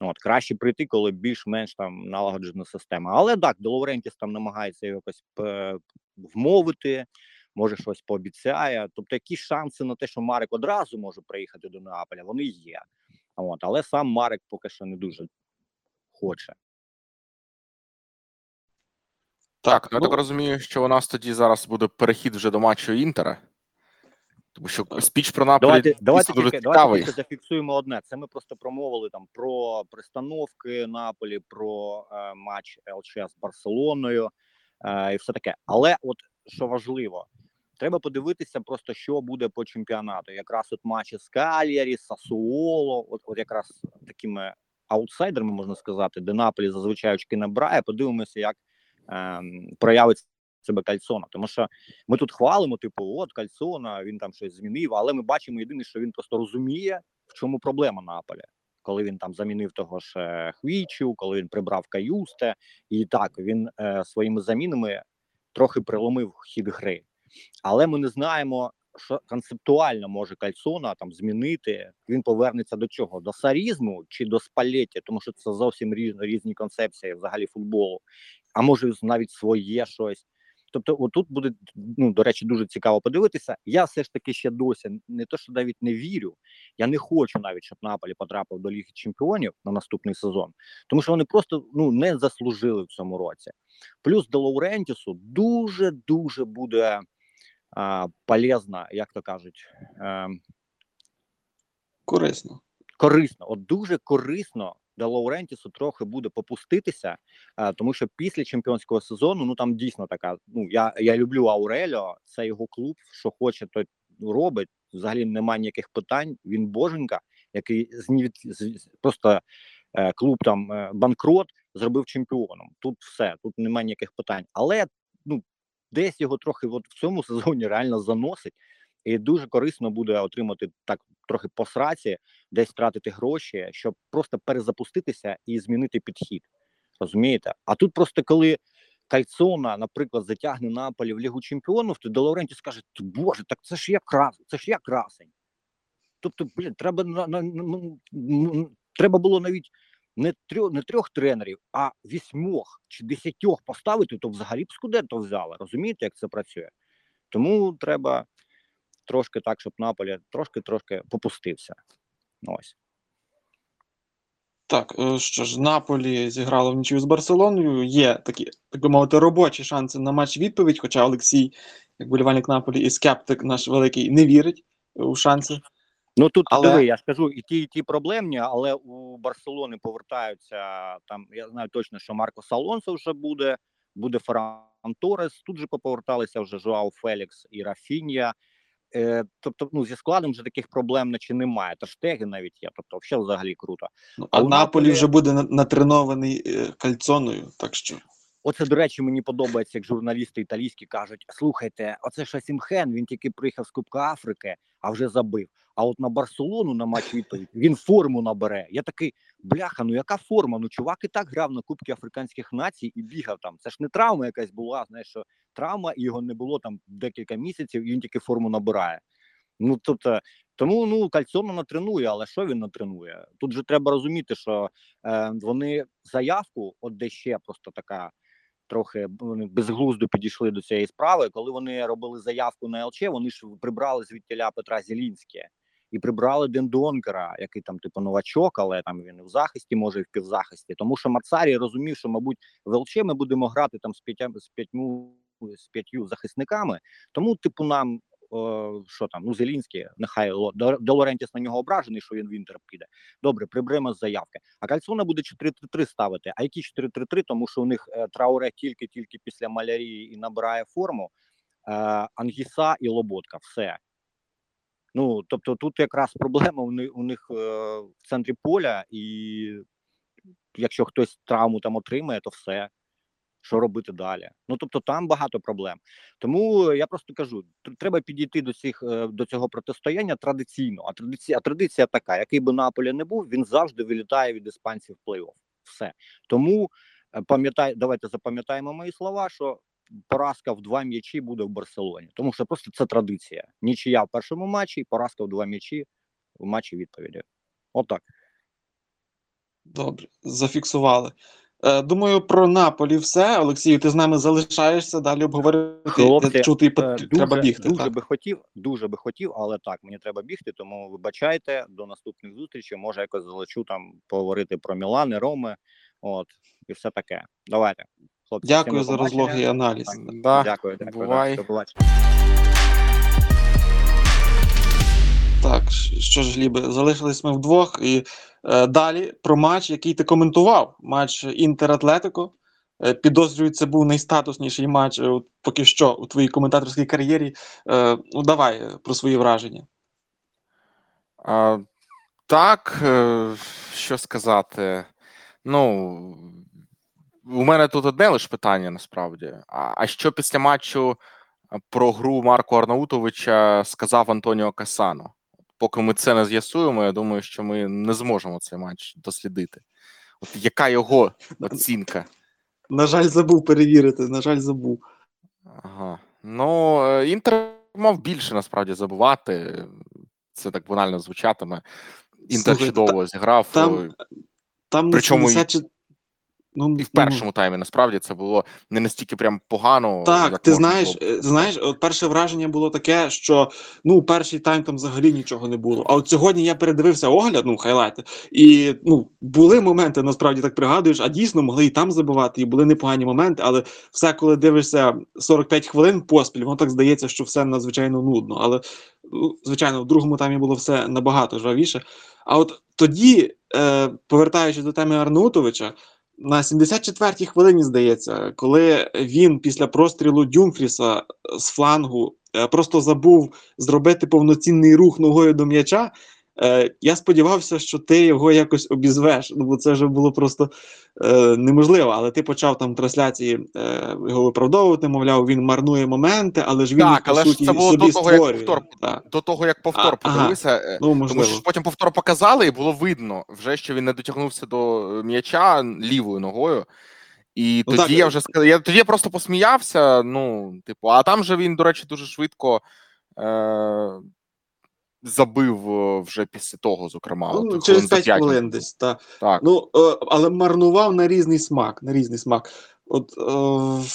От краще прийти, коли більш-менш там налагоджена система. Але так, Долорентіс там намагається якось е, вмовити, може щось пообіцяє. Тобто, якісь шанси на те, що Марик одразу може приїхати до Неаполя, вони є. От, але сам Марик поки що не дуже хоче. Так, ну я ну, так розумію, що у нас тоді зараз буде перехід вже до матчу Інтера. Тому що спіч про Наполі Давайте, давайте, дуже тільки, давайте цікавий. тільки зафіксуємо одне. Це ми просто промовили там про пристановки Наполі, про е, матч ЛЧ з Барселоною е, і все таке. Але от що важливо, треба подивитися просто, що буде по чемпіонату. Якраз от матчі з Кальярі, Сасуоло, от, от якраз такими аутсайдерами можна сказати, де Наполі зазвичай очки набирає. Подивимося, як ем, проявить себе Кальцона. Тому що ми тут хвалимо, типу, от Кальцона, він там щось змінив, але ми бачимо єдине, що він просто розуміє, в чому проблема Наполя. Коли він там замінив того ж е, Хвічу, коли він прибрав Каюсте, і так він е, своїми замінами трохи приломив хід гри. Але ми не знаємо, що концептуально може Кальцона там змінити. Він повернеться до чого? До сарізму чи до спалєття, тому що це зовсім різні, різні концепції взагалі футболу, а може навіть своє щось. Тобто, отут буде ну до речі, дуже цікаво подивитися. Я все ж таки ще досі не то, що навіть не вірю. Я не хочу навіть, щоб Наполі потрапив до Ліги Чемпіонів на наступний сезон, тому що вони просто ну не заслужили в цьому році. Плюс до Лаурентісу дуже дуже буде а, полезно, як то кажуть, е, корисно. корисно. От дуже корисно де Лаурентісу трохи буде попуститися, е, тому що після чемпіонського сезону ну там дійсно така. Ну я я люблю Ауреліо, це його клуб. Що хоче, то робить. Взагалі немає ніяких питань. Він боженька, який знів просто е, клуб там е, банкрот зробив чемпіоном. Тут все, тут немає ніяких питань. Але ну десь його трохи от в цьому сезоні реально заносить. І дуже корисно буде отримати так трохи по сраці, десь втратити гроші, щоб просто перезапуститися і змінити підхід. Розумієте? А тут просто коли Кальцона, наприклад, затягне Наполі в Лігу Чемпіонів, то Де скаже: Боже, так це ж я крас, це ж я красень. Тобто, блін, треба на, на, на, треба було навіть не трьох, не трьох тренерів, а вісьмох чи десятьох поставити, то взагалі б Скудетто взяли. Розумієте, як це працює? Тому треба трошки так, щоб Наполі трошки-трошки попустився. Ось. Так, е, що ж, Наполі зіграло в нічию з Барселоною. Є такі, так би мовити, робочі шанси на матч відповідь. Хоча Олексій, як болівальник Наполі, і скептик наш великий, не вірить у шанси. Ну тут Але- диви, я ж кажу, і ті, і ті проблемні, але у Барселони повертаються там. Я знаю точно, що Марко Алонсо вже буде, буде Ферран Торес. Тут же поповерталися вже Жоау Фелікс і Рафінія. Е, тобто, ну зі складом вже таких проблем наче немає. Та штеги навіть є. Тобто, взагалі, взагалі круто. Ну, А а Наполі Наполі- вже буде натренований е, кальцоною. Так що Оце, до речі, мені подобається, як журналісти італійські кажуть: слухайте, оце Шасімхен, він тільки приїхав з Кубка Африки, а вже забив. А от на Барселону на матч відповідь він форму набере. Я такий бляха, ну яка форма? Ну чувак і так грав на Кубки Африканських націй і бігав там. Це ж не травма якась була. Знаєш, що травма і його не було там декілька місяців, і він тільки форму набирає. Ну тобто, тому ну Кальцоно натренує, але що він натренує? Тут же треба розуміти, що е, вони заявку, от де ще просто така трохи безглуздо підійшли до цієї справи. Коли вони робили заявку на ЛЧ, вони ж прибрали звідтіля Петра Зілінське і прибрали Дендонкера, який там типу новачок, але там він в захисті, може і в півзахисті. Тому що Мацарі розумів, що мабуть в ЛЧ ми будемо грати там з п'ятя з п'ятьму з п'ятью захисниками. Тому, типу, нам. Що там, ну Зелінський, нехай Ло- Де Де Лорентіс на нього ображений, що він в інтер піде. Добре, приберемо з заявки. А Кальцона буде 4-3-3 ставити. А які 4-3-3? Тому що у них е, Трауре тільки-тільки після малярії і набирає форму. Е, Ангіса і Лоботка. Все. Ну, тобто, тут якраз проблема у них, у них е, в центрі поля, і якщо хтось травму там отримає, то все. Що робити далі? Ну тобто там багато проблем. Тому я просто кажу: треба підійти до цих е, до цього протистояння традиційно. А традиція, а традиція така: який би Наполі не був, він завжди вилітає від іспанців в плей-офф. Все тому е, пам'ятай, давайте запам'ятаємо мої слова, що поразка в два м'ячі буде в Барселоні, тому що просто це традиція. Нічия в першому матчі, поразка в два м'ячі в матчі відповіді. Отак. добре, зафіксували. Е, Думаю, про Наполі все. Олексію, ти з нами залишаєшся далі обговорити. Хлопці, Я чув, тобі Е, пот- треба бігти. Дуже так. би хотів, дуже би хотів, але так, мені треба бігти, тому вибачайте до наступних зустрічей. Може, якось залечу там поговорити про Мілани, Роми. От і все таке. Давайте, хлопці. Дякую за побачення. розлогий аналіз. Так. Да, Дякую, дякую. бувай. Так, що ж, Лібе, залишились ми вдвох. І е, далі про матч, який ти коментував. Матч Інтер Атлетико. Е, підозрюю, це був найстатусніший матч е, поки що у твоїй коментаторській кар'єрі. Е, ну, давай е, про свої враження. А, так, е, що сказати. Ну, у мене тут одне лише питання насправді. А, а що після матчу про гру Марко Арнаутовича сказав Антоніо Касано? Поки ми це не з'ясуємо, я думаю, що ми не зможемо цей матч дослідити. От яка його <laughs> оцінка? На жаль, забув перевірити. На жаль, забув. Ага. Ну, е, Інтер мав більше насправді забувати. Це так банально звучатиме. Інтер Слухай, чудово зіграв. Там, там Причому на 70 чи- ну, І в ну, першому таймі насправді це було не настільки прям погано. Так, як ти знаєш, було е, знаєш, от перше враження було таке, що ну перший тайм там взагалі нічого не було. А от сьогодні я передивився огляд, ну хайлайти, і ну були моменти, насправді так пригадуєш, а дійсно могли і там забивати, і були непогані моменти, але все, коли дивишся 45 хвилин поспіль, воно так здається, що все надзвичайно нудно. Але ну, звичайно, в другому таймі було все набагато жвавіше. А от тоді, е, повертаючись до теми Арнаутовича, на 74-й хвилині, здається, коли він після прострілу Дюмфріса з флангу е, просто забув зробити повноцінний рух ногою до м'яча. Е, Я сподівався, що ти його якось обізвеш. Ну, бо це вже було просто е, неможливо. Але ти почав там трансляції е, його виправдовувати, мовляв, він марнує моменти, але ж він Так, по але ж суті, це було собі до того, як повтор Так. До того, як повтор А, ага. подивився, е, Ну, тому що потім повтор показали, і було видно вже, що він не дотягнувся до е, м'яча лівою ногою. І Ну, тоді так, я вже сказав, я тоді я просто посміявся. Ну, типу, а там же він, до речі, дуже швидко. Е- забив е, вже після того, зокрема. Ну, от через 5 хвилин десь. Та. Так. Ну, е, але марнував на різний смак. На різний смак. От, е,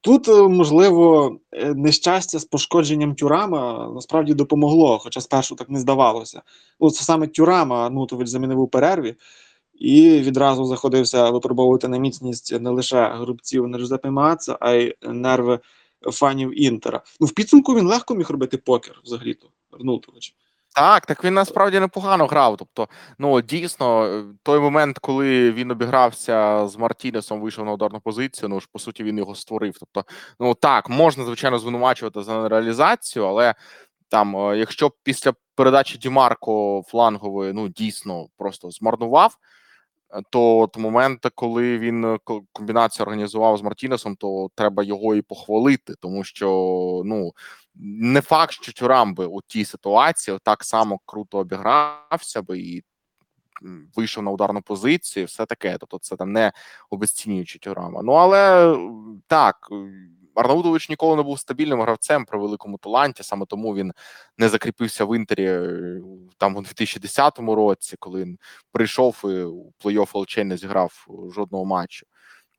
тут, е, можливо, нещастя з пошкодженням Тюрама насправді допомогло, хоча спершу так не здавалося. Ну, це саме Тюрама Арнутович замінив у перерві і відразу заходився випробовувати на міцність не лише грубців на Джузеппе Маца, а й нерви фанів Інтера. Ну, в підсумку він легко міг робити покер взагалі-то, Арнутович. Так, так він насправді непогано грав. Тобто, ну дійсно, е, той момент, коли він обігрався з Мартінесом, вийшов на ударну позицію. Ну ж по суті, він його створив. Тобто, ну так, можна звичайно звинувачувати за нереалізацію, але там, якщо якщо після передачі Дімарко флангової, ну дійсно просто змарнував. Е, То от момент, коли він е, ко- комбінацію організував з Мартінесом, то треба його і похвалити, тому що ну не факт, що Тюрам би у тій ситуації так само круто обігрався би і вийшов на ударну позицію, все таке. Тобто, це там не обезцінюючи Тюрама. Ну але так. Арнаудович ніколи не був стабільним гравцем при великому таланті, саме тому він не закріпився в інтері е, там у 2010 році, коли він прийшов і у плей-офф ЛЧ не зіграв жодного матчу.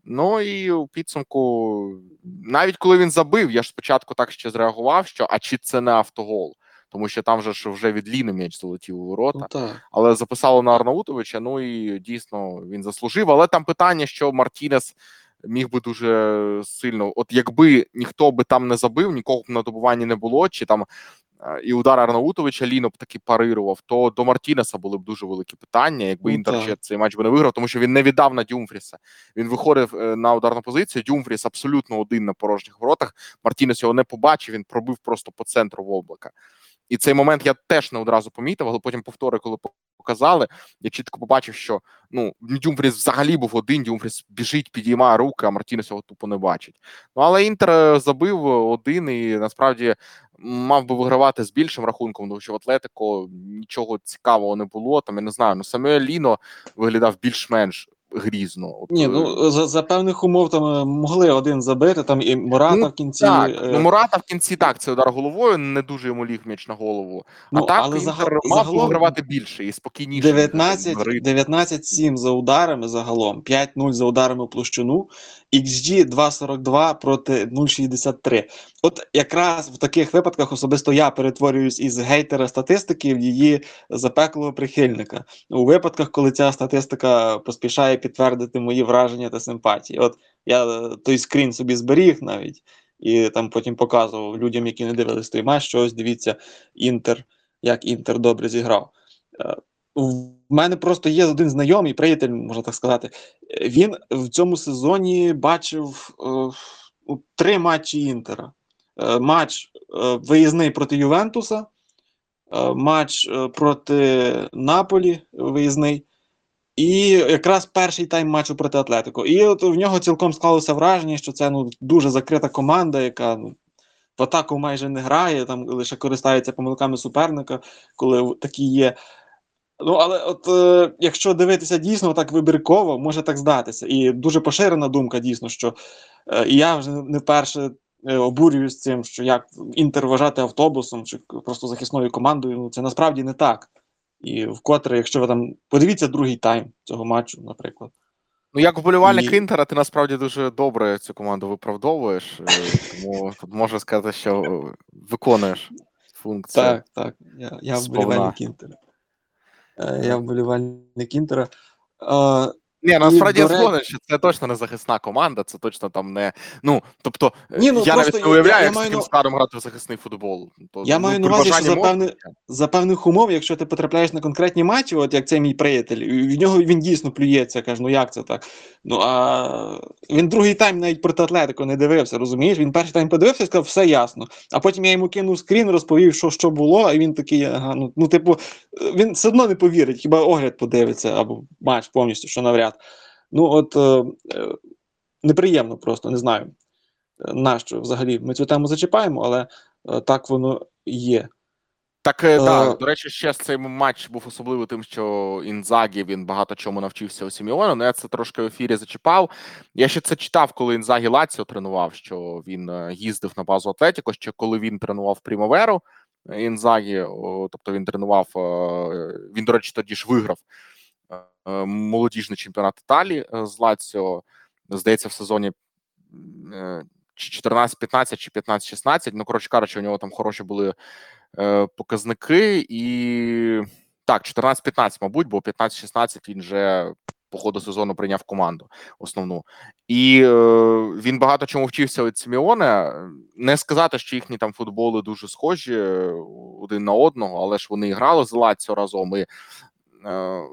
Ну і у підсумку, навіть коли він забив, я ж спочатку так ще зреагував, що а чи це не автогол? Тому що там же ж вже від Ліни м'яч залетів у ворота Ну, але записало на Арнаутовича. Ну і дійсно він заслужив. Але там питання, що Мартінес міг би дуже сильно, от якби ніхто би там не забив, нікого б на добуванні не було, чи там е, і удар Арнаутовича Ліно б таки парирував, то до Мартінеса були б дуже великі питання, якби Ну, Інтер ще цей матч би не виграв, тому що він не віддав на Дюмфріса. Він виходив е, на ударну позицію. Дюмфріс абсолютно один на порожніх воротах. Мартінес його не побачив. Він пробив просто по центру в облака. І цей момент я теж не одразу помітив, але потім повтори, коли показали, я чітко побачив, що ну Дюмфріс взагалі був один. Дюмфріс біжить, підіймає руки, а Мартінес його тупо не бачить. Ну але Інтер е, забив один і насправді мав би вигравати з більшим рахунком, тому що в Атлетико нічого цікавого не було. Там я не знаю. Ну Самуель Ліно виглядав більш-менш грізно. От, Ні, е, ну за, за певних умов там е, могли один забити, там і Мурата Ну, в кінці. так, е, ну Мурата в кінці так, це удар головою, не дуже йому ліг м'яч на голову. ну, а так але загал- мав вигравати більше і спокійніше. 19, грати. 19-7 за ударами загалом, 5-0 за ударами в площину, XG 2,42 проти 0,63. От якраз в таких випадках особисто я перетворююсь із гейтера статистики в її запеклого прихильника. У випадках, коли ця статистика поспішає підтвердити мої враження та симпатії. От я е, той скрін собі зберіг навіть. І там потім показував людям, які не дивились той матч, що ось дивіться, Інтер, як Інтер добре зіграв. Е, В мене просто є один знайомий, приятель, можна так сказати. Він в цьому сезоні бачив е, три матчі Інтера. Е, матч е, виїзний проти Ювентуса, е, матч е, проти Наполі виїзний, і якраз перший тайм матчу проти Атлетико. І от в нього цілком склалося враження, що це ну, дуже закрита команда, яка ну, в атаку майже не грає, там лише користається помилками суперника, коли такі є. Ну, але от е, якщо дивитися дійсно так вибірково, може так здатися. І дуже поширена думка, дійсно, що е, я вже не вперше е, обурююсь цим, що як інтер вважати автобусом чи просто захисною командою. Ну, це насправді не так. І вкотре, якщо ви там подивіться другий тайм цього матчу, наприклад. Ну, як вболівальник І- Інтера, ти насправді дуже добре цю команду виправдовуєш, е, тому тут можна сказати, що е, виконуєш функцію. Так, так. Я, я вболівальник інтера. Е, Я вболівальник інтера. Ні, насправді згоден, що це точно не захисна команда, це точно там не. Ну, тобто, Ні, ну, я навіть не уявляю, я як з таким складом грати в захисний футбол. То, Я ну, маю на увазі, що за, можна. певни, за певних умов, якщо ти потрапляєш на конкретні матчі, от як цей мій приятель, в нього він дійсно плюється, каже, ну як це так? Ну а він другий тайм навіть проти Атлетико не дивився, розумієш? Він перший тайм подивився і сказав, все ясно. А потім я йому кинув скрін, розповів, що, що було, а він такий, ага, ну, ну, типу, він все одно не повірить, хіба огляд подивиться або матч повністю, що навряд. Ну, от е, е, неприємно просто, не знаю. е, Нащо взагалі ми цю тему зачіпаємо, але е, так воно є. Так, е, Е, так, до речі, ще цей матч був особливий тим, що Інзагі він багато чому навчився у Сіміону. Ну, я це трошки в ефірі зачіпав. Я ще це читав, коли Інзагі Лаціо тренував, що він е, їздив на базу Атлетіко, що коли він тренував Прімаверу, Інзагі, тобто він тренував. е, Він, до речі, тоді ж виграв е, молодіжний чемпіонат Італії е, з Лаціо. Здається, в сезоні е, 14-15 чи 15-16. Ну, коротше кажучи, у нього там хороші були е, показники. І так, 14-15, мабуть, бо 15-16 він вже по ходу сезону прийняв команду основну. І е, він багато чому вчився від Сімеона. Не сказати, що їхні там футболи дуже схожі е, один на одного, але ж вони грали з Лаціо разом. І е,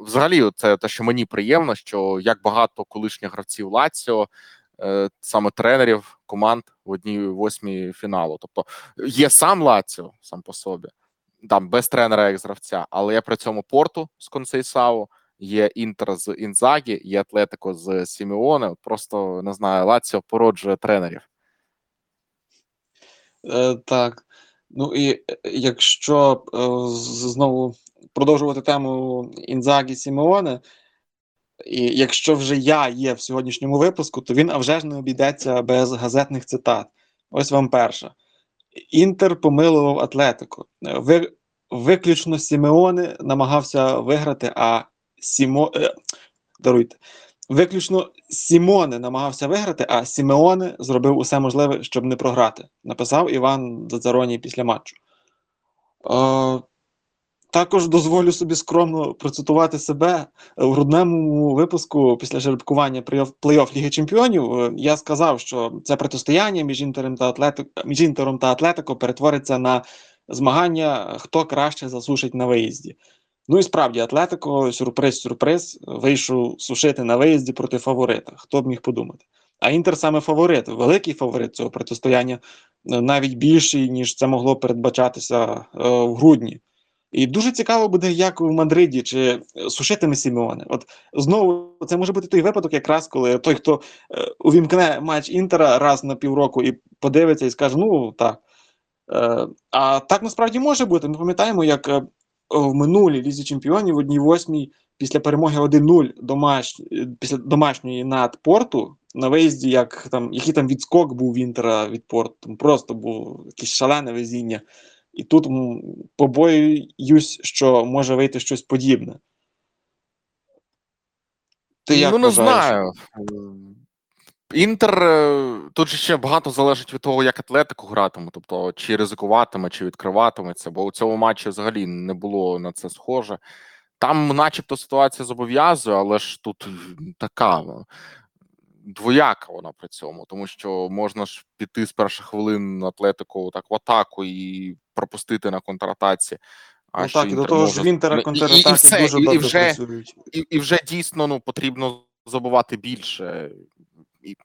взагалі, це те, що мені приємно, що як багато колишніх гравців Лаціо, е, саме тренерів команд в одній восьмій фіналу. Тобто є сам Лаціо сам по собі, там без тренера як з гравця, але є при цьому Порту з Консейсао, є Інтер з Інзагі, є Атлетико з Сімеоне. От Просто не знаю, Лаціо породжує тренерів. Е, так. Ну і е, якщо е, знову продовжувати тему Інзагі Сімеоне, і якщо вже я є в сьогоднішньому випуску, то він а вже ж не обійдеться без газетних цитат. Ось вам перша. Інтер помилував Атлетико. Е, Ви, виключно Сімеоне намагався виграти, а Сімо. е, Даруйте. Виключно Сімоне намагався виграти, а Сімеоне зробив усе можливе, щоб не програти. Написав Іван Зацароній після матчу. Е, також дозволю собі скромно процитувати себе в грудному випуску після жеребкування плей-офф Ліги Чемпіонів. е, Я сказав, що це протистояння між Інтером та Атлетико, між Інтером та Атлетико перетвориться на змагання, хто краще засушить на виїзді. Ну і справді, Атлетико, сюрприз-сюрприз, вийшов сушити на виїзді проти фаворита. Хто б міг подумати? А Інтер саме фаворит, великий фаворит цього протистояння, е, навіть більший, ніж це могло передбачатися е, в грудні. І дуже цікаво буде, як в Мадриді чи е, сушитиме Сімеоне. От знову це може бути той випадок, якраз коли той, хто е, увімкне матч Інтера раз на півроку і подивиться і скаже: ну так. Е, а так насправді може бути. Ми пам'ятаємо, як е, в минулій лізі чемпіонів одній восьмій після перемоги 1-0 домаш... е, після домашньої над порту на виїзді, як там який там відскок був Інтера від порту. Там просто був якесь шалене везіння. І тут побоююсь, що може вийти щось подібне. Ти як ну, не вважаєш? знаю. Інтер е, тут же ще багато залежить від того, як Атлетико гратиме, тобто чи ризикуватиме, чи відкриватиметься, бо у цьому матчі взагалі не було на це схоже. Там, начебто, ситуація зобов'язує, але ж тут така ну, двояка вона при цьому, тому що можна ж піти з перших хвилин Атлетико так в атаку і пропустити на контратаці. А Ну так, до того ж може- в Інтера Ну, і- і- все, дуже і- і добре вже- працюють. і, і вже дійсно ну потрібно забувати більше, і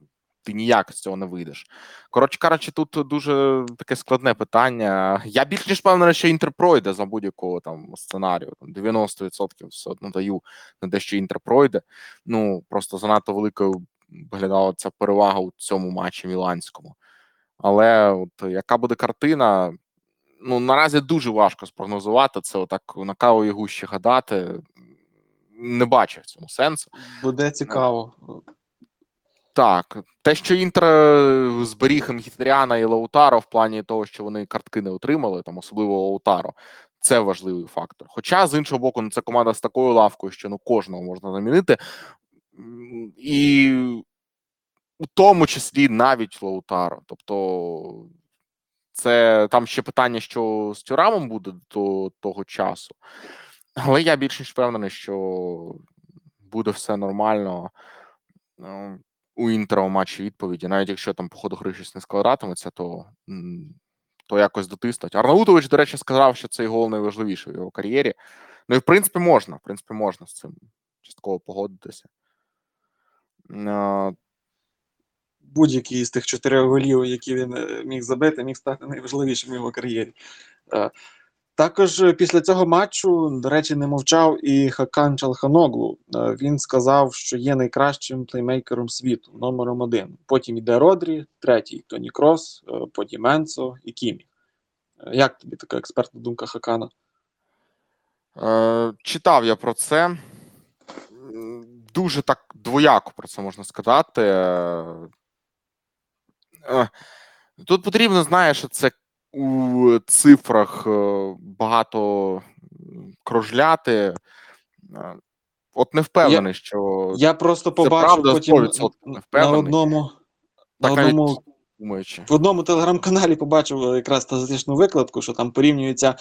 ти ніяк з цього не вийдеш. Коротше кажучи, тут дуже таке складне питання. Я більш ніж впевнений, що інтер пройде за будь-якого там сценарію. Там 90% все одно даю на те, що інтер пройде. Ну просто занадто великою виглядала ця перевага у цьому матчі міланському. Але от яка буде картина? Ну наразі дуже важко спрогнозувати це. Отак на кавовій гущі гадати. Не бачу в цьому сенсу. Буде цікаво. Так, те, що Інтер е, зберіг Мхітріана і Лаутаро в плані того, що вони картки не отримали, там особливо Лаутаро, це важливий фактор. Хоча з іншого боку, ну це команда з такою лавкою, що ну кожного можна замінити, і у тому числі навіть Лаутаро. Тобто, це там ще питання, що з Тюрамом буде до того часу. Але я більш ніж впевнений, що буде все нормально. Ну, у Інтера матчі відповіді, навіть якщо там по ходу гри щось не складатиметься, то, то якось дотиснуть. Арнаутович, до речі, сказав, що цей гол найважливіший в його кар'єрі. Ну і в принципі можна, в принципі, можна з цим частково погодитися. Будь-який з тих чотирьох голів, які він е, міг забити, міг стати найважливішим в його кар'єрі. Е, Також е, після цього матчу, до речі, не мовчав і Хакан Чалханоглу. Він сказав, що є найкращим плеймейкером світу, номером один. Потім йде Родрі, третій Тоні Крос, потім Енсо і Кімі. Як тобі така експертна думка Хакана? Е, читав я про це. Дуже так двояко про це можна сказати. Е, Тут потрібно, знаєш, це у цифрах е, багато кружляти. Е, От не впевнений, що Я просто Це побачив правда, потім 100% на одному, на одному думаючи. в одному телеграм-каналі побачив якраз статистичну викладку, що там порівнюється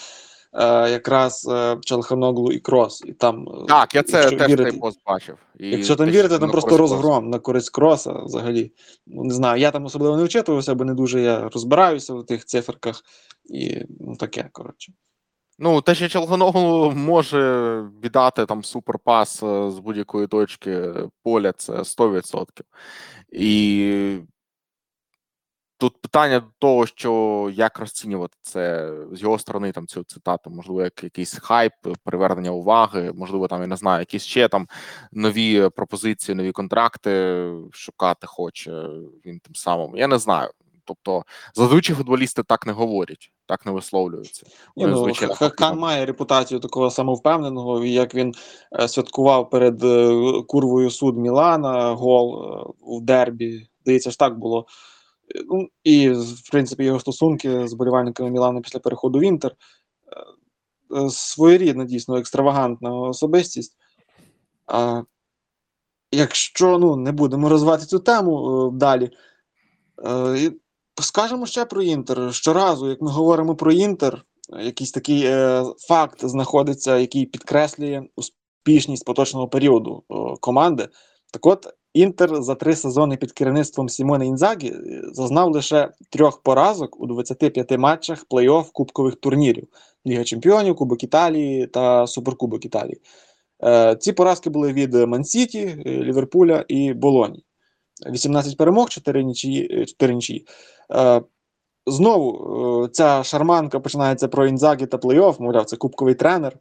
якраз е, Чалханоглу і Крос. І там, е, Так, я це теж вірити- цей пост бачив. І Якщо там вірити, там просто розгром на користь кроса взагалі. Ну, не знаю, я там особливо не вчитувався, бо не дуже я розбираюся в тих циферках. І ну, таке, коротше. Ну, те, що Челгоноглу може віддати там суперпас е, з будь-якої точки поля, це 100%. І тут питання до того, що як розцінювати це з його сторони, там цю цитату, можливо, як якийсь хайп, привернення уваги, можливо, там я не знаю, якісь ще там нові пропозиції, нові контракти шукати хоче він тим самим. Я не знаю. Тобто, зазвичай футболісти так не говорять, так не висловлюються. Ні, ну, звичайно, має репутацію такого самовпевненого, як він е, святкував перед е, курвою суд Мілана гол е, в дербі. Здається ж так було. Ну, і, в принципі, його стосунки з болівальниками Мілана після переходу в Інтер. Е, е, Своєрідна, дійсно, екстравагантна особистість. А, якщо ну, не будемо розвивати цю тему е, далі, скажемо ще про Інтер. Щоразу, як ми говоримо про Інтер, якийсь такий факт знаходиться, який підкреслює успішність поточного періоду команди. Так от, Інтер за три сезони під керівництвом Сімоне Інзагі е, зазнав лише трьох поразок у 25 матчах плей-офф кубкових турнірів: Ліга Чемпіонів, Кубок Італії та Суперкубок Італії. Е, ці поразки були від Мансіті, е, Ліверпуля і Болоні. 18 перемог, 4 нічиї. 4 нічиї. Знову ця шарманка починається про Інзагі та плей-офф, мовляв, це кубковий тренер.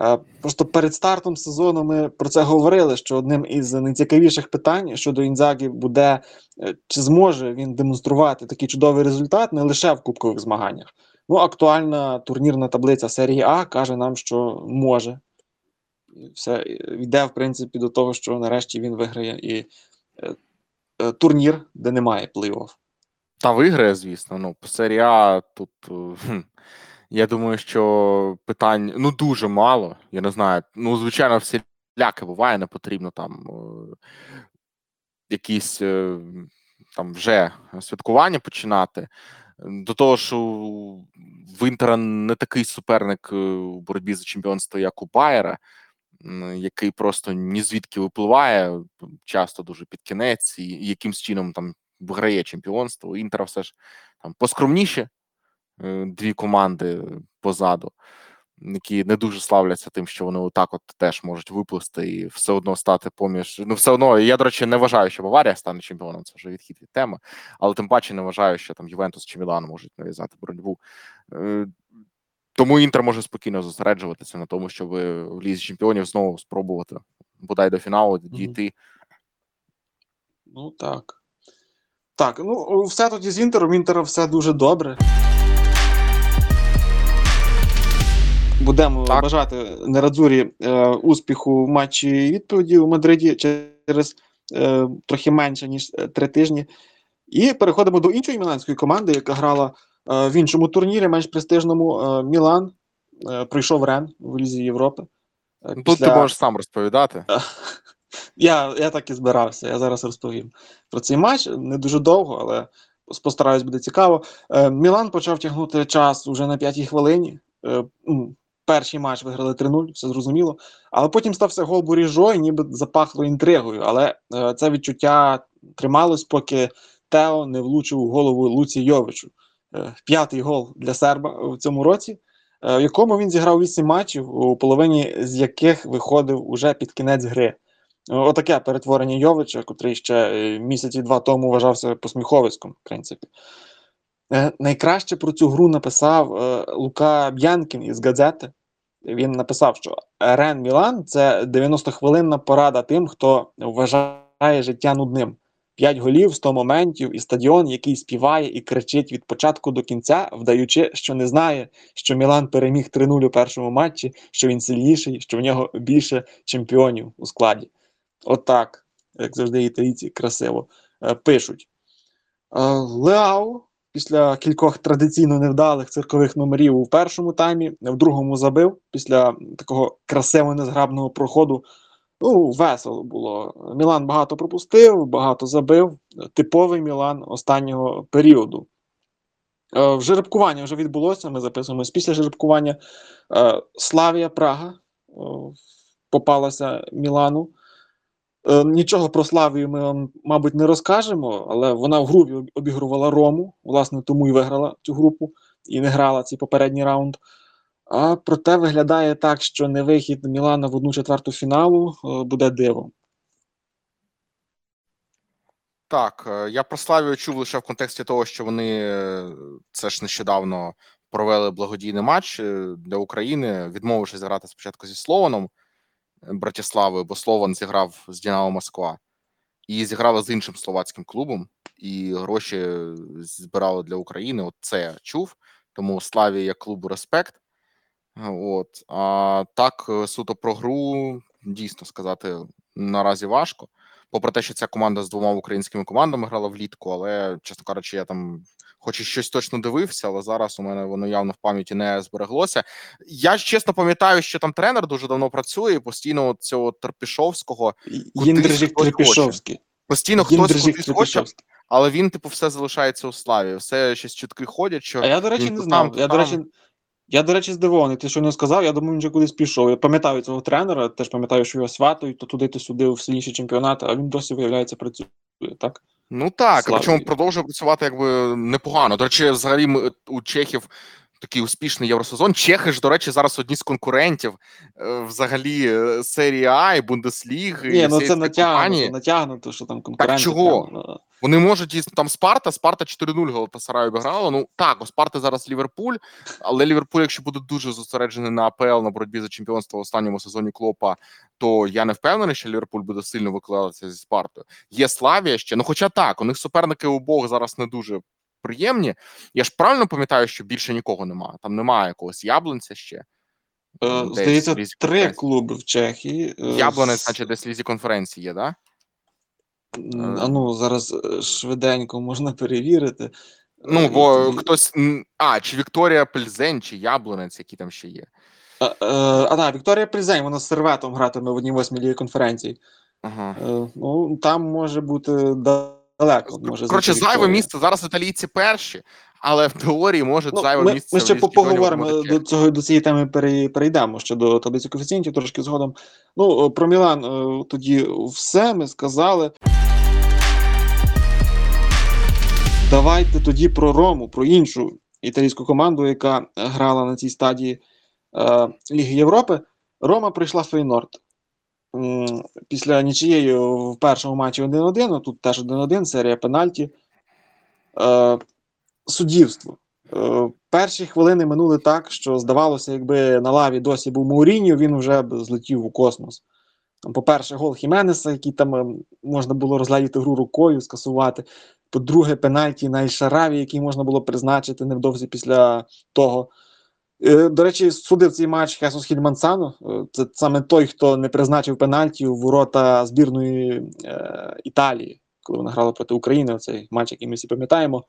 Е, Просто перед стартом сезону ми про це говорили, що одним із найцікавіших питань щодо Інзагі буде, е, чи зможе він демонструвати такий чудовий результат не лише в кубкових змаганнях. Ну, актуальна турнірна таблиця серії А каже нам, що може. Все е, йде, в принципі, до того, що нарешті він виграє і е, е, турнір, де немає плей-офф. Та виграє, звісно. Ну, А тут. хм, Я думаю, що питань ну дуже мало. Я не знаю. Ну, звичайно, всіляке буває, не потрібно там е, якісь е, там вже святкування починати. До того, що в Інтера не такий суперник е, у боротьбі за чемпіонство, як у Байера, який просто ні звідки випливає, часто дуже під кінець, і якимсь чином там виграє чемпіонство. У Інтера все ж там поскромніше дві команди позаду, які не дуже славляться тим, що вони отак от теж можуть виплисти і все одно стати поміж. Ну, все одно, я, до речі, не вважаю, що Баварія стане чемпіоном, це вже відхід від теми, але тим паче не вважаю, що там Ювентус чи Мілан можуть нав'язати боротьбу. Е, Тому Інтер може спокійно зосереджуватися на тому, щоб в лізі чемпіонів знову спробувати бодай до фіналу дійти. Ну так. Так, ну все тоді з Інтером. Інтера все дуже добре. Будемо Так. бажати Нерадзурі е, успіху в матчі відповіді у Мадриді через е, трохи менше, ніж е, три тижні. І переходимо до іншої міланської команди, яка грала е, в іншому турнірі, менш престижному. Е, Мілан е, пройшов Рен в Лізі Європи. Е, Ну, Тут ти можеш сам розповідати. Я, я так і збирався, я зараз розповім про цей матч. Не дуже довго, але постараюсь буде цікаво. Е, Мілан почав тягнути час уже на п'ятій хвилині. Е, перший матч виграли 3-0, все зрозуміло. Але потім стався гол Буріжо, і ніби запахло інтригою. Але е, це відчуття трималось, поки Тео не влучив у голову Луці Йовичу. Е, п'ятий гол для серба в цьому році, е, в якому він зіграв 8 матчів, у половині з яких виходив уже під кінець гри. Отаке перетворення Йовича, котрий ще е, місяці два тому вважався посміховиськом, в принципі. Е, Найкраще про цю гру написав е, Лука Б'янкін із газети. Він написав, що Рен Мілан це 90-хвилинна порада тим, хто вважає життя нудним. П'ять голів, 100 моментів і стадіон, який співає і кричить від початку до кінця, вдаючи, що не знає, що Мілан переміг 3-0 у першому матчі, що він сильніший, що в нього більше чемпіонів у складі. Отак, як завжди, італійці красиво е, пишуть. Леау після кількох традиційно невдалих циркових номерів у першому таймі, в другому забив після такого красиво незграбного проходу. Ну, весело було. Мілан багато пропустив, багато забив. Типовий Мілан останнього періоду. Е, жеребкування вже відбулося. Ми записуємось після жеребкування. Е, Славія Прага е, попалася Мілану. Е, Нічого про Славію ми вам, мабуть, не розкажемо, але вона в групі обігрувала Рому, власне, тому і виграла цю групу і не грала цей попередній раунд. А проте виглядає так, що не вихід Мілана в одну четверту фіналу е, буде дивом. Так, е, я про Славію чув лише в контексті того, що вони це ж нещодавно провели благодійний матч для України, відмовившись грати спочатку зі Слованом Братиславою, бо Слован зіграв з Дінамо Москва, і зіграли з іншим словацьким клубом, і гроші збирали для України. От це я чув. Тому Славі як клубу респект. От а так, е, суто про гру дійсно сказати наразі важко попри те, що ця команда з двома українськими командами грала влітку, але, чесно кажучи, я там хоч і щось точно дивився, але зараз у мене воно явно в пам'яті не збереглося. Я ж чесно пам'ятаю, що там тренер дуже давно працює, і постійно от цього Терпішовського, Єндрижик. Трепішовський. постійно хтось кудись хоче, але він, типу, все залишається у славі. Все щось чутки ходять, що А я, до речі, він не знав. там, я, до речі, я, до речі, здивований. Ти що не сказав, я думаю, він вже кудись пішов. Я пам'ятаю цього тренера, теж пам'ятаю, що його сватують, то туди, то сюди, в сильніші чемпіонати, а він досі, виявляється, працює. Так? Ну так, Слава причому продовжує працювати якби непогано. До речі, взагалі ми- у чехів такий успішний євросезон. Чехи ж, до речі, зараз одні з конкурентів е, взагалі е, серії А і Бундесліги. Ні, і ну це натягнуто, натягнуто, що там конкуренти. чого? прямо, ну, Вони можуть дійсно там Спарта. Спарта 4-0 Галатасараю обіграла. Ну так, у Спарти зараз Ліверпуль, але Ліверпуль, якщо буде дуже зосереджений на АПЛ на боротьбі за чемпіонство в останньому сезоні Клопа, то я не впевнений, що Ліверпуль буде сильно викладатися зі Спартою. Є Славія ще. Ну, хоча так, у них суперники обох зараз не дуже приємні. Я ж правильно пам'ятаю, що більше нікого немає. Там немає якогось яблунця ще. Е, Здається, лізі три клуби в Чехії. е, Яблунець, значить, десь лізі конференції є, да? М, А ну, зараз е, швиденько можна перевірити. Ну, Е, бо хтось. А, чи Вікторія Пельзень, чи Яблунець, які там ще є. А, е, а так, Вікторія Призень, вона з серветом гратиме в одній восьмій лігі конференції. Ага. Е, Ну, там може бути далеко. Може Коротше, зайве місце. Зараз італійці перші, але в теорії може Ну, зайве ми, місце. ми ще поговоримо до цього до цієї теми перейдемо ще до таблиці коефіцієнтів трошки згодом. Ну, про Мілан е, тоді все ми сказали. Давайте тоді про Рому, про іншу італійську команду, яка грала на цій стадії е, Ліги Європи. Рома прийшла в Фейнорд. Після нічиєї в першому матчі 1-1, тут теж 1-1, серія пенальті. Е, суддівство. Е, перші хвилини минули так, що здавалося, якби на лаві досі був Мауріньо, він вже б злетів у космос. По-перше, гол Хіменеса, який там е, можна було розглядіти гру рукою, скасувати. По-друге, пенальті на Ільшараві, який можна було призначити невдовзі після того. Е, До речі, судив цей матч Хесус Хільмансано. Е, Це саме той, хто не призначив пенальті у ворота збірної е, Італії, коли вона грала проти України. Цей матч, який ми всі пам'ятаємо.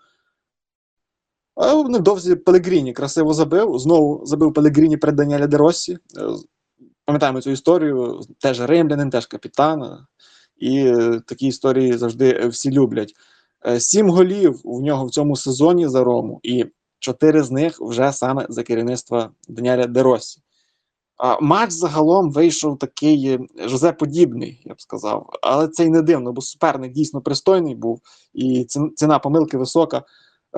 А невдовзі Пелегріні красиво забив. Знову забив Пелегріні перед Даніеля Де Россі. Е, Пам'ятаємо цю історію. Теж римлянин, теж капітан. І такі історії завжди всі люблять. Сім голів у нього в цьому сезоні за Рому, і чотири з них вже саме за керівництва Даніеля Де Россі. А матч загалом вийшов такий е, Жозе подібний, я б сказав. Але це й не дивно, бо суперник дійсно пристойний був, і ціна помилки висока.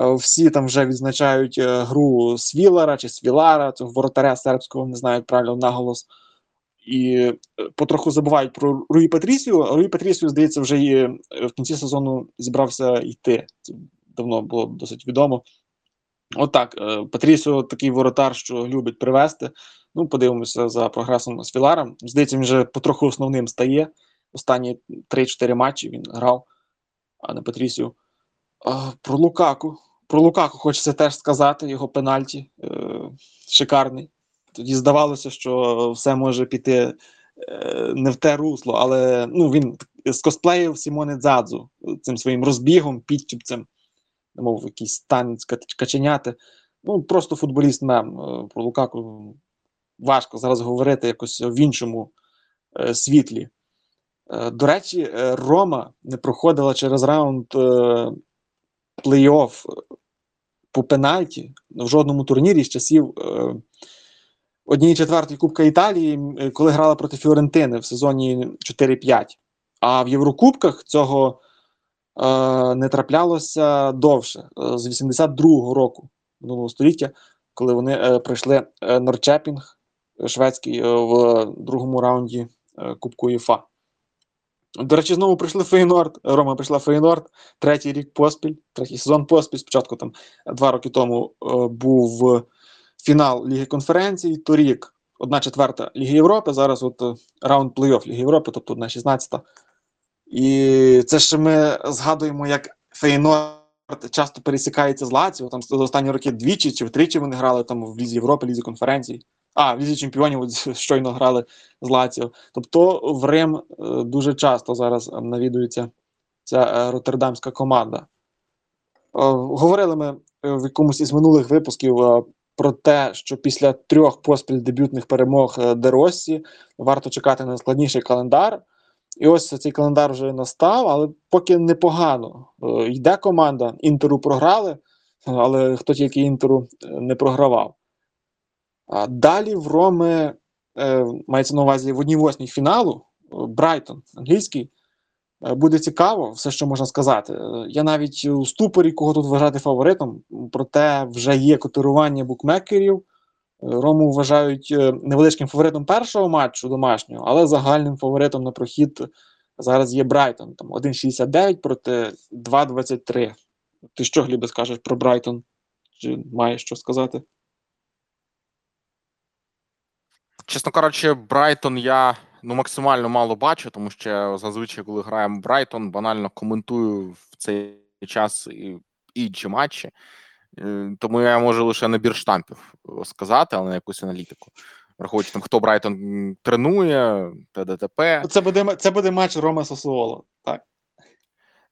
Е, Всі там вже відзначають е, гру Свілара чи Свілара, цього воротаря сербського, не знаю як правильно наголос. І потроху забувають про Руї Патрісію. Руї Патрісію, здається, вже і в кінці сезону зібрався йти. Це давно було досить відомо. Отак, е, Патрісіо такий воротар, що любить привести. Ну, подивимося за прогресом з Філаром. Здається, він вже потроху основним стає. Останні 3-4 матчі він грав, а не Патрісіо. Про Лукаку. Про Лукаку хочеться теж сказати, його пенальті е, шикарний. Тоді здавалося, що все може піти е, не в те русло, але ну, він скосплеїв Сімоне Дзадзу цим своїм розбігом, підтюпцем. Мов якийсь танець кач- каченяти. Ну, просто футболіст мем. Е, Про Лукаку важко зараз говорити якось в іншому е, світлі. Е, До речі, е, Рома не проходила через раунд е, плей-офф по пенальті в жодному турнірі з часів е, однієї четвертої Кубка Італії, е, коли грала проти Фіорентини в сезоні 4-5. А в Єврокубках цього е, не траплялося довше, е, з 82-го року минулого століття, коли вони е, пройшли е, Норчепінг е, шведський е, в другому раунді е, Кубку УЄФА. До речі, знову прийшли Фейнорд. Рома прийшла Фейнорд, третій рік поспіль, третій сезон поспіль. Спочатку там два роки тому е, був фінал Ліги конференцій, торік одна четверта Ліги Європи. Зараз от е, раунд плей-офф Ліги Європи, тобто одна шістнадцята. І це ще ми згадуємо, як Фейнорд часто пересікається з Лаціо. Там за останні роки двічі чи втричі вони грали там в Лізі Європи, Лізі конференцій. А, в Лізі чемпіонів от щойно грали з Лаціо. Тобто в Рим е, дуже часто зараз навідується ця е, роттердамська команда. Е, Говорили ми в якомусь із минулих випусків про те, що після трьох поспіль дебютних перемог Деросі варто чекати на складніший календар. І ось цей календар вже настав, але поки непогано. Е, Йде команда, інтеру програли, але хто тільки інтеру е, не програвав. А далі в Роми е, мається на увазі в одній восьмій фіналу Брайтон, англійський. Буде цікаво, все, що можна сказати. Я навіть у ступорі, кого тут вважати фаворитом, проте вже є котирування букмекерів. Рому вважають е, невеличким фаворитом першого матчу домашнього, але загальним фаворитом на прохід зараз є Брайтон. Там 1,69 проти 2,23. Ти що, Глібе, скажеш про Брайтон? Чи маєш що сказати? Чесно кажучи, Брайтон я ну максимально мало бачу, тому що зазвичай, коли граємо Брайтон, банально коментую в цей час і інші матчі. Е, Тому я можу лише набір штампів сказати, але не якусь аналітику. Враховуючи там, хто Брайтон тренує, ТДТП. Це буде, це буде матч Рома Сассуоло. Так.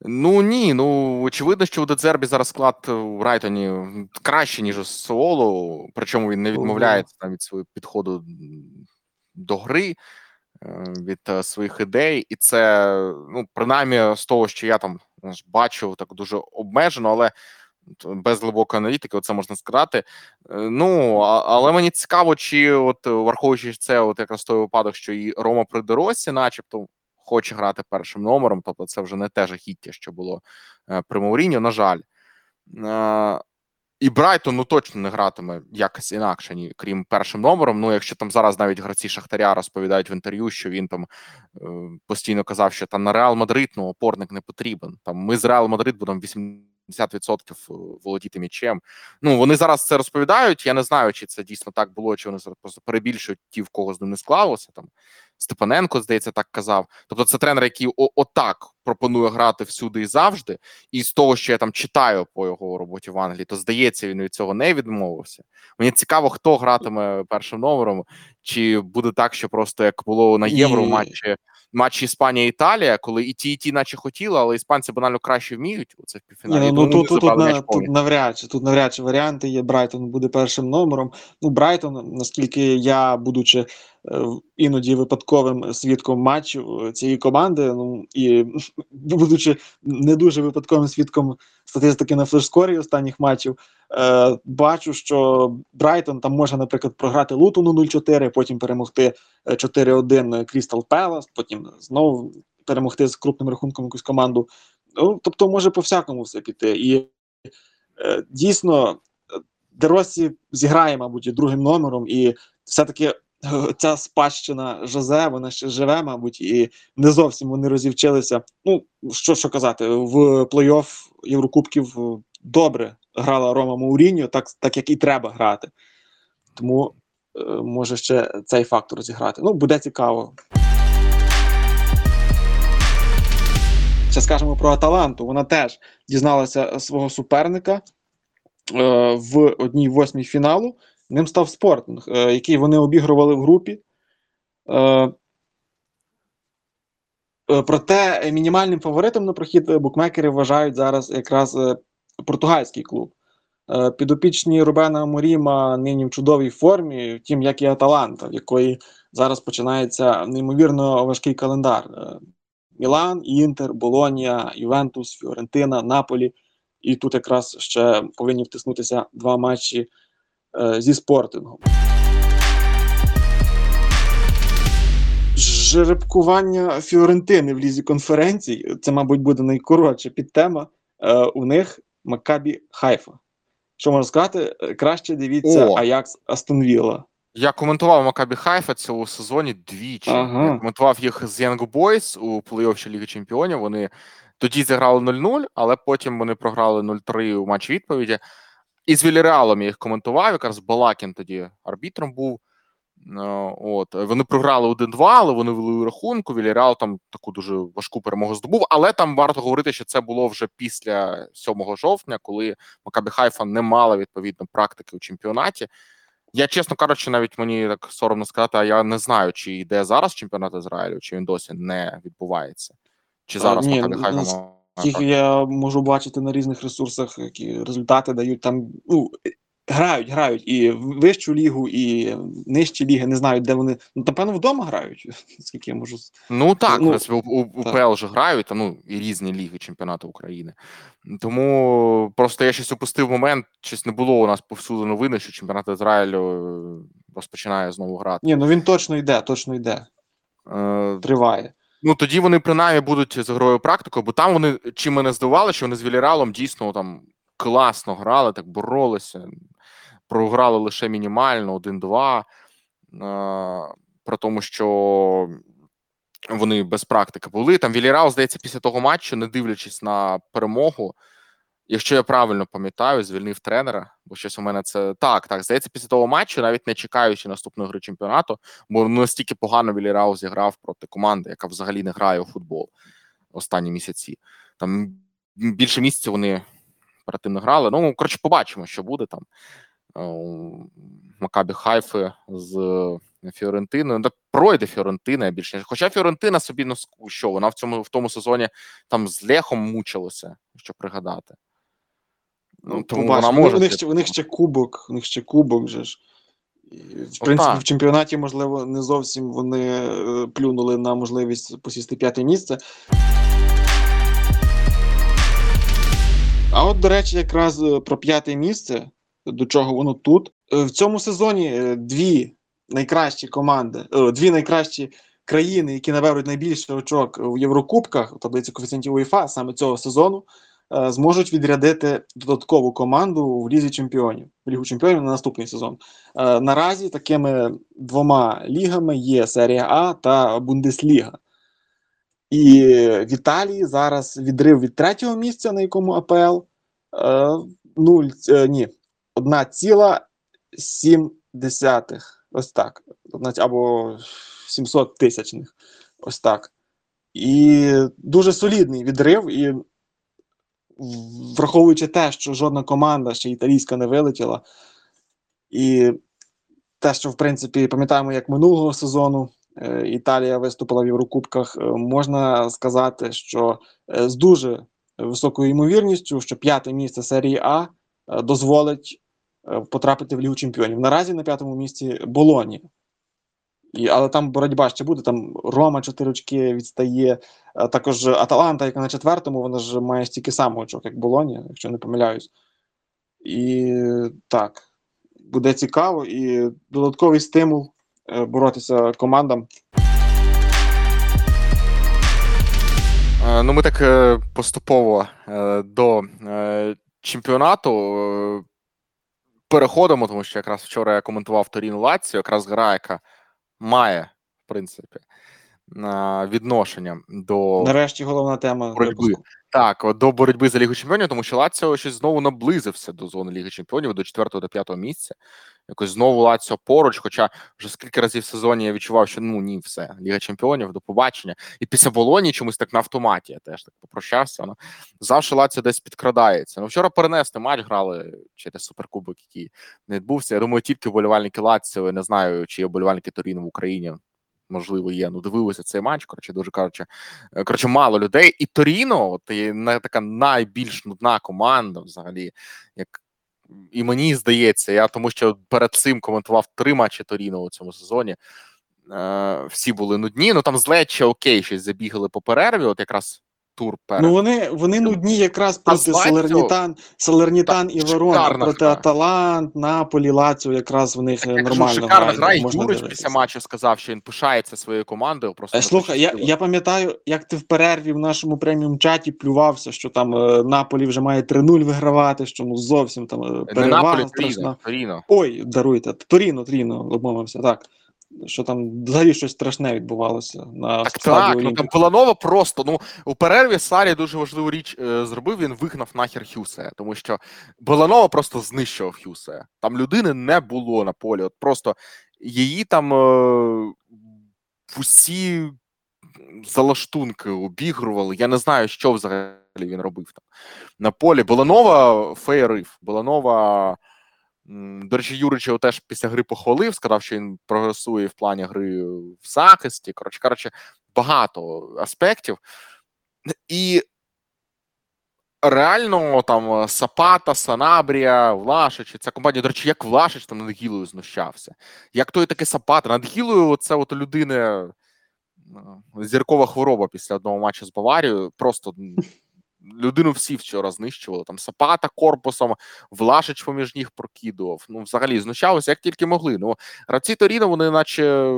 Ну ні, ну очевидно, що у Децербі зараз склад у Брайтоні краще, ніж у Соло, причому він не відмовляється там від свого підходу до гри, е, від е, своїх ідей, і це ну принаймні з того, що я там бачив, так дуже обмежено, але без глибокої аналітики, це можна сказати. Е, Ну але мені цікаво, чи от враховуючи це, от якраз той випадок, що і Рома при доросі, начебто, хоче грати першим номером, тобто це вже не те жахіття, що було е, при Мауріньо, на жаль. Е, І Брайтон ну точно не гратиме якось інакше, ні, крім першим номером. Ну, якщо там зараз навіть гравці Шахтаря розповідають в інтерв'ю, що він там постійно казав, що там на Реал Мадрид ну, опорник не потрібен. Там ми з Реал Мадрид будемо 80% володіти м'ячем. Ну вони зараз це розповідають. Я не знаю, чи це дійсно так було, чи вони зараз просто перебільшують ті, в кого з ним не склалося. Там Степаненко, здається, так казав. Тобто, це тренер, який отак пропонує грати всюди і завжди. І з того, що я там читаю по його роботі в Англії, то здається, він від цього не відмовився. Мені цікаво, хто гратиме першим номером, чи буде так, що просто як було на євро матчі. Матчі Іспанія-Італія, коли і ті, і ті, наче хотіли, але іспанці банально краще вміють у це в півфіналі. Ні, ну, ну тут, тут, тут, на, тут навряд чи тут навряд чи варіанти є. Брайтон буде першим номером. Ну, Брайтон, наскільки я, будучи е, іноді випадковим свідком матчу е, цієї команди, ну і <laughs> будучи не дуже випадковим свідком статистики на флешскорі останніх матчів, е, бачу, що Брайтон там може, наприклад, програти Лутону 0-4, потім перемогти е, 4-1 Крістал Пелас, потім знову перемогти з крупним рахунком якусь команду. Ну, тобто, може по всякому все піти. І е, дійсно, е, Деросі зіграє, мабуть, другим номером, і все-таки е, ця спадщина Жозе, вона ще живе, мабуть, і не зовсім вони розівчилися. Ну, що, що казати, в плей-офф Єврокубків е, добре грала Рома Мауріньо, так, так як і треба грати. Тому е, може ще цей фактор зіграти. Ну, буде цікаво. Ще скажемо про Аталанту. Вона теж дізналася свого суперника е, в одній восьмій фіналу. Ним став спортинг, е, який вони обігрували в групі. Е, е, проте мінімальним фаворитом на прохід букмекери вважають зараз якраз е, португальський клуб. Е, Підопічні Рубена Моріма нині в чудовій формі, втім, як і Аталанта, в якої зараз починається неймовірно важкий календар. Е, Мілан, Інтер, Болонія, Ювентус, Фіорентина, Наполі. І тут якраз ще повинні втиснутися два матчі е, зі спортингом. Жеребкування Фіорентини в лізі конференцій це, мабуть, буде найкоротша підтема. У них Макабі Хайфа. Що можна сказати? Е, Краще дивіться О! Аякс Астон Вілла. Я коментував Макабі Хайфа цього сезоні двічі. Ага. Я коментував їх з Young Boys у плей-оффі Ліги Чемпіонів. Вони тоді зіграли 0-0, але потім вони програли 0-3 у матчі відповіді. І з Вільяреалом я їх коментував. Якраз Балакін тоді арбітром був. Е, От вони програли 1-2, але вони вели у рахунку. Вільяреал там таку дуже важку перемогу здобув. Але там варто говорити, що це було вже після 7 жовтня, коли Макабі Хайфа не мала відповідно практики у чемпіонаті. Я, чесно кажучи, навіть мені так соромно сказати, а я не знаю, чи йде зараз чемпіонат Ізраїлю, чи він досі не відбувається. Чи А, зараз ні, Макабі Хайфа нас- має Тільки я можу бачити на різних ресурсах, які результати дають там. Ну, грають, грають і вищу лігу, і нижчі ліги, не знаю, де вони. Ну, напевно, вдома грають, <laughs> скільки я можу. Ну так, Ну, у, у. УПЛ же грають, там, ну, і різні ліги чемпіонату України. Тому просто я щось упустив момент, щось не було у нас повсюди новини, що чемпіонат Ізраїлю е, розпочинає знову грати. Ні, ну він точно йде, точно йде. Е, Триває. Ну тоді вони принаймні будуть з грою практикою, бо там вони чим мене здивували, що вони з Віліралом дійсно там класно грали, так боролися, програли лише мінімально 1-2. Е, Про тому, що вони без практики були. Там Вілірал, здається, після того матчу, не дивлячись на перемогу. Якщо я правильно пам'ятаю, звільнив тренера, бо щось у мене це так, так. Здається, після того матчу, навіть не чекаючи наступної гри чемпіонату, бо настільки погано Вілірау зіграв проти команди, яка взагалі не грає у футбол останні місяці. Там більше місяця вони не грали. Ну, коротше, побачимо, що буде там. Макабі Хайфи з Фіорентиною. Ну, пройде Фіорентина більше. Хоча Фіорентина собі ну що, вона в цьому в тому сезоні там з Лехом мучилася, що пригадати. Ну, тому побачимо. вона може. у, них ще, у них ще кубок, у них ще кубок же ж. В принципі, так. в чемпіонаті, можливо, не зовсім вони е, плюнули на можливість посісти п'яте місце. А от, до речі, якраз е, про п'яте місце, до чого воно тут. Е, В цьому сезоні е, дві найкращі команди, е, дві найкращі країни, які наберуть найбільше очок в Єврокубках, у таблиці коефіцієнтів УЄФА саме цього сезону, зможуть відрядити додаткову команду в Лізі Чемпіонів, в Лігу Чемпіонів на наступний сезон. Наразі такими двома лігами є Серія А та Бундесліга. І в Італії зараз відрив від третього місця, на якому АПЛ 0, е, ні, 1,7. Ось так. Або 700 тисячних. Ось так. І дуже солідний відрив. І враховуючи те, що жодна команда ще італійська не вилетіла, і те, що в принципі пам'ятаємо, як минулого сезону е, Італія виступила в Єврокубках, е, можна сказати, що е, з дуже високою ймовірністю, що п'яте місце серії А дозволить потрапити в Лігу Чемпіонів. Наразі на п'ятому місці Болонія. І, але там боротьба ще буде. Там Рома 4 очки відстає. е, Також Аталанта, яка на четвертому, вона ж має стільки само очок, як Болонія, якщо не помиляюсь. І так, буде цікаво і додатковий стимул е, боротися командам. Е, Ну, ми так е, поступово е, до е, чемпіонату е, переходимо, тому що якраз вчора я коментував Торін Лаціо, якраз гра, яка має, в принципі, е, відношення до Нарешті головна тема Боротьби. випуску. Так, до боротьби за Лігу Чемпіонів, тому що Лаціо щось знову наблизився до зони Ліги Чемпіонів, до 4 до 5 місця. Якось знову Лаціо поруч, хоча вже скільки разів в сезоні я відчував, що ну ні, все, Ліга Чемпіонів, до побачення. І після Болоні чомусь так на автоматі я теж так попрощався. Ну, завжди Лаціо десь підкрадається. Ну, вчора перенесли матч, грали через суперкубок, який не відбувся. Я думаю, тільки вболівальники Лаціо, не знаю, чи є вболівальники Торіно в Україні. Можливо, є. Ну, дивилися цей матч. Коротше, дуже кажучи, е, коротше, мало людей. І Торіно, от не така найбільш нудна команда, взагалі, як і мені здається, я тому що перед цим коментував три матчі Торіно у цьому сезоні. Е, всі були нудні. Ну там з окей, щось забігали по перерві. От якраз тур перед. Ну вони, вони нудні якраз проти Салернітан, Салернітан і Так, Верона, проти гра. Аталант, Наполі, Лаціо, якраз в них е, кажу, нормально шикарна грають, гра, і можна Юрич дивитися. після матчу сказав, що він пишається своєю командою. Просто Е, Слухай, я, я пам'ятаю, як ти в перерві в нашому преміум чаті плювався, що там е, Наполі вже має 3-0 вигравати, що ну зовсім там е, не Наполі. Торіно. Ой, даруйте, Торіно, Торіно, обмовився, так. Що там взагалі щось страшне відбувалося на Так, так, ну там Пиланова просто. Ну у перерві Сарі дуже важливу річ е, зробив. Він вигнав нахер Хюсе, тому що Беланова просто знищував Хюсе. Там людини не було на полі. От просто її там е, усі залаштунки обігрували. Я не знаю, що взагалі він робив там на полі. Беланова феєрив. Беланова. До речі, Юрич його теж після гри похвалив, сказав, що він прогресує в плані гри в захисті. Коротше, коротше, багато аспектів. І реально там Сапата, Санабрія, Влашич, ця компанія, до речі, як Влашич там над Гілою знущався. Як той таки Сапата. Над Гілою це от людини е, зіркова хвороба після одного матчу з Баварією. Просто людину всі вчора знищували. Там Сапата корпусом, Влашич поміж ніг прокидував. Ну, взагалі знущалися, як тільки могли. Ну, гравці Торіно, вони наче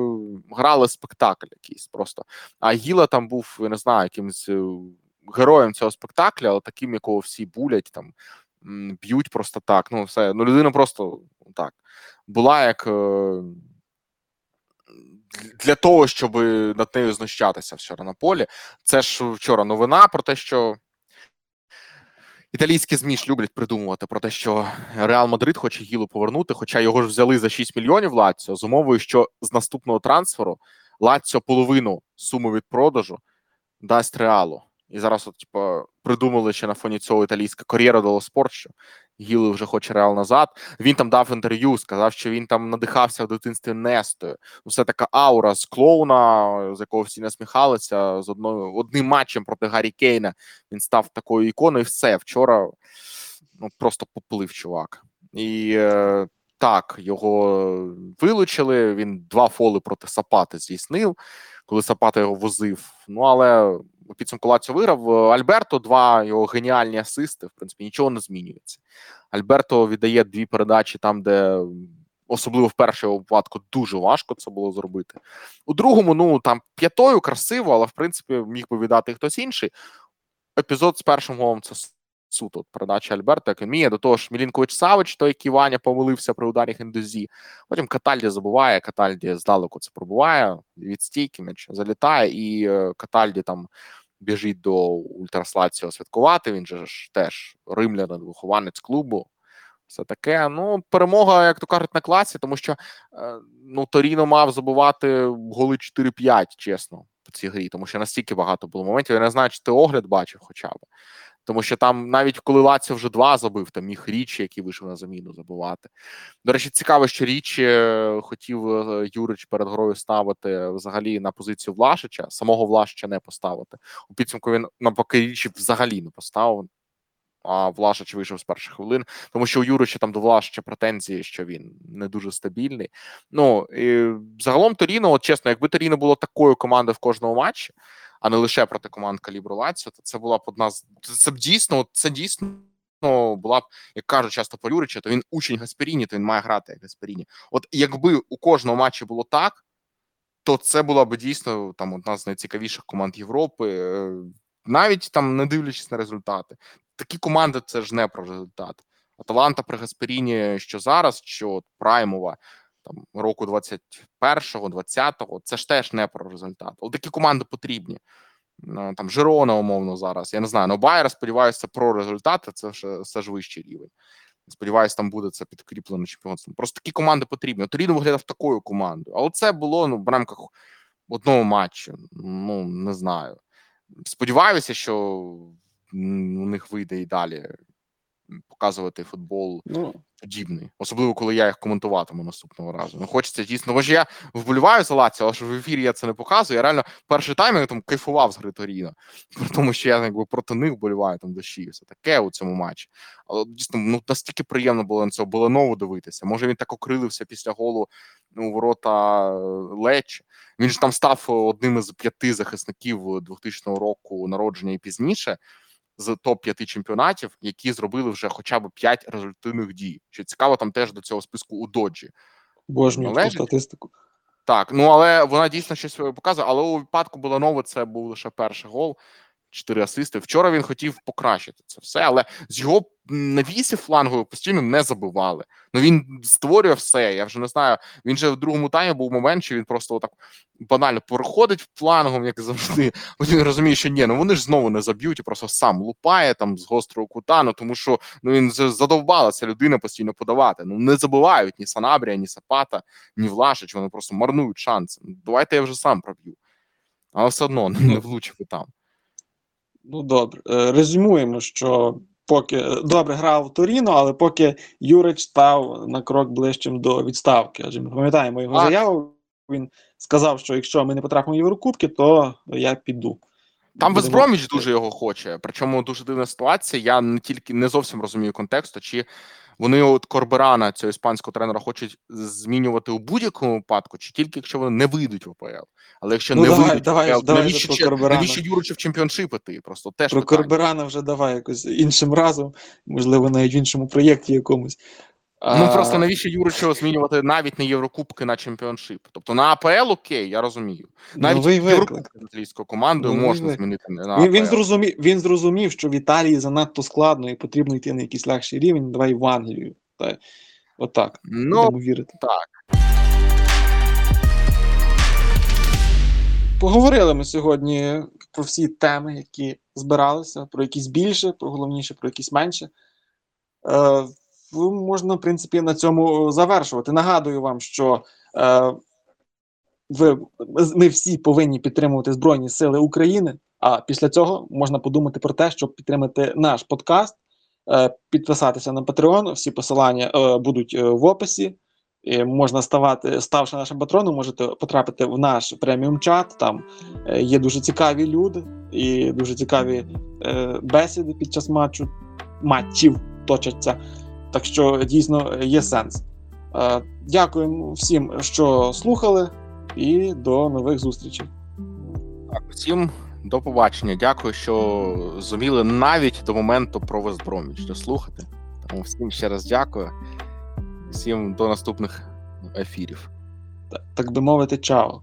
грали спектакль якийсь просто. А Гіла там був, я не знаю, якимось е, героєм цього спектакля, але таким, якого всі булять, там б'ють просто так. Ну, все. Ну, людина просто так була як. е, Для того, щоб над нею знущатися вчора на полі. Це ж вчора новина про те, що італійські ЗМІ ж люблять придумувати про те, що Реал Мадрид хоче Гілу повернути, хоча його ж взяли за 6 мільйонів Лаціо з умовою, що з наступного трансферу Лаціо половину суми від продажу дасть Реалу. І зараз, от, типу, придумали ще на фоні цього італійська кар'єра спорт, що Гіли вже хоче Реал назад. Він там дав інтерв'ю, сказав, що він там надихався в дитинстві Нестою. Ну, Все така аура з клоуна, з якого всі насміхалися, з одною одним матчем проти Гаррі Кейна. Він став такою іконою. і Все вчора ну, просто поплив чувак. І е, так, його вилучили. Він два фоли проти Сапати здійснив, коли Сапата його возив. Ну але у підсумку Лаціо виграв. Альберто два його геніальні асисти. В принципі, нічого не змінюється. Альберто віддає дві передачі там, де особливо в першому випадку дуже важко це було зробити. У другому, ну там п'ятою красиво, але в принципі міг би віддати хтось інший. Епізод з першим голом це суто передача Альберта, вміє. До того ж, Мілінкович Савич, той, який Ваня помилився при ударі Хендузі. Потім Катальді забуває, Катальді здалеку це пробуває від стійки м'яч залітає, і е, Катальді там біжить до Ультраслаціо святкувати. Він же ж теж римлянин, вихованець клубу. Все таке. Ну, перемога, як то кажуть, на класі, тому що е, ну, Торіно мав забувати голи 4-5, чесно, по цій грі, тому що настільки багато було моментів. Я не знаю, чи ти огляд бачив хоча б. Тому що там, навіть коли Лаціо вже два забив, там міг річі, який вийшов на заміну, забувати. До речі, цікаво, що річі е, хотів е, Юрич перед грою ставити взагалі на позицію Влашича, самого Влашича не поставити. У підсумку він навпаки річі взагалі не поставив. А Влашич вийшов з перших хвилин, тому що у Юрича там до Влашича претензії, що він не дуже стабільний. Ну і загалом Торіно, от чесно, якби Торіно було такою командою в кожному матчі, а не лише проти команд калібру Лаціо, то це була б одна з це, б дійсно, це дійсно була б, як кажуть часто по то він учень Гасперіні, то він має грати як Гасперіні. От якби у кожному матчі було так, то це була б дійсно там одна з найцікавіших команд Європи, е, навіть там не дивлячись на результати. Такі команди це ж не про результат. Аталанта при Гасперіні, що зараз, що Праймова там року 21-го, 20-го, це ж теж не про результат. От такі команди потрібні. Ну, Там Жирона, умовно, зараз. Я не знаю, ну Байер, сподіваюся, про результати, це ж все ж вищий рівень. Сподіваюсь, там буде це підкріплено чемпіонством. Просто такі команди потрібні. Торіно виглядав такою командою. Але це було ну, в рамках одного матчу. Ну, не знаю. Сподіваюся, що у них вийде і далі показувати футбол Ну, подібний, особливо коли я їх коментуватиму наступного разу. Ну хочеться дійсно, бо ж я вболіваю за Лаціо, але ж в ефірі я це не показую. Я реально перший тайм я там кайфував з гри Торіно, <laughs> при тому, що я якби проти них вболіваю там дощі, все таке у цьому матчі. Але дійсно ну настільки приємно було на цього Беланову дивитися. Може він так окрилився після голу у ворота е, Лечі. Він ж там став одним із п'яти захисників 2000 року народження і пізніше з топ 5 чемпіонатів, які зробили вже хоча б 5 результативних дій. Що цікаво, там теж до цього списку у Доджі. божню статистику. Так, ну але вона дійсно щось показує. Але у випадку Буланови це був лише перший гол, чотири асисти. Вчора він хотів покращити це все, але з його навісів флангових постійно не забивали. Ну він створює все. Я вже не знаю. Він же в другому таймі був момент, що він просто отак банально переходить флангом, як завжди. Він розуміє, що ні, ну вони ж знову не заб'ють і просто сам лупає там з гострого кута. Ну тому що ну він з- задовбала ця людина постійно подавати. Ну не забивають ні Санабрія, ні Сапата, ні Влашич. Вони просто марнують шанси. Ну, Давайте я вже сам проб'ю. Але все одно не влучив там. Ну добре. Е, Резюмуємо, що поки е, добре грав Торіно, але поки Юрич став на крок ближчим до відставки. Адже ми пам'ятаємо його а... заяву. Він сказав, що якщо ми не потрапимо в Єврокубки, то я піду. Там Будемо- дуже його хоче. Причому дуже дивна ситуація. Я не тільки не зовсім розумію контексту, чи вони от Корберана, цього іспанського тренера, хочуть змінювати у будь-якому випадку, чи тільки якщо вони не вийдуть в АПЛ. Але якщо Ну, не давай, вийдуть, давай, АПЛ, давай навіщо, ще- навіщо Юрича в чемпіоншип іти? Просто теж Про питання. Корберана вже давай якось іншим разом, можливо, навіть в іншому проєкті якомусь. Ну просто навіщо Юрича змінювати навіть не Єврокубки на чемпіоншип? Тобто на АПЛ окей, я розумію. Навіть новий виклик. Єврокубки з італійською командою Новий можна виклик. змінити на Він, він, зрозумів, він зрозумів, що в Італії занадто складно і потрібно йти на якийсь легший рівень. Давай в Англію. Та, отак. Ну Будемо вірити. так. Поговорили ми сьогодні про всі теми, які збиралися, про якісь більше, про головніше, про якісь менше. Е, ну, можна, в принципі, на цьому завершувати. Нагадую вам, що е, ви, ми всі повинні підтримувати Збройні Сили України. А після цього можна подумати про те, щоб підтримати наш подкаст, е, підписатися на Patreon. Всі посилання е, будуть е, в описі. І можна ставати, ставши нашим патроном, можете потрапити в наш преміум чат. Там е, є дуже цікаві люди і дуже цікаві е, бесіди під час матчу, матчів точаться. Так що дійсно є сенс. Е, дякуємо всім, що слухали, і до нових зустрічей. Так, усім до побачення. Дякую, що зуміли навіть до моменту про Вестброміч дослухати. Тому всім ще раз дякую. Всім до наступних ефірів. Так, так би мовити, чао.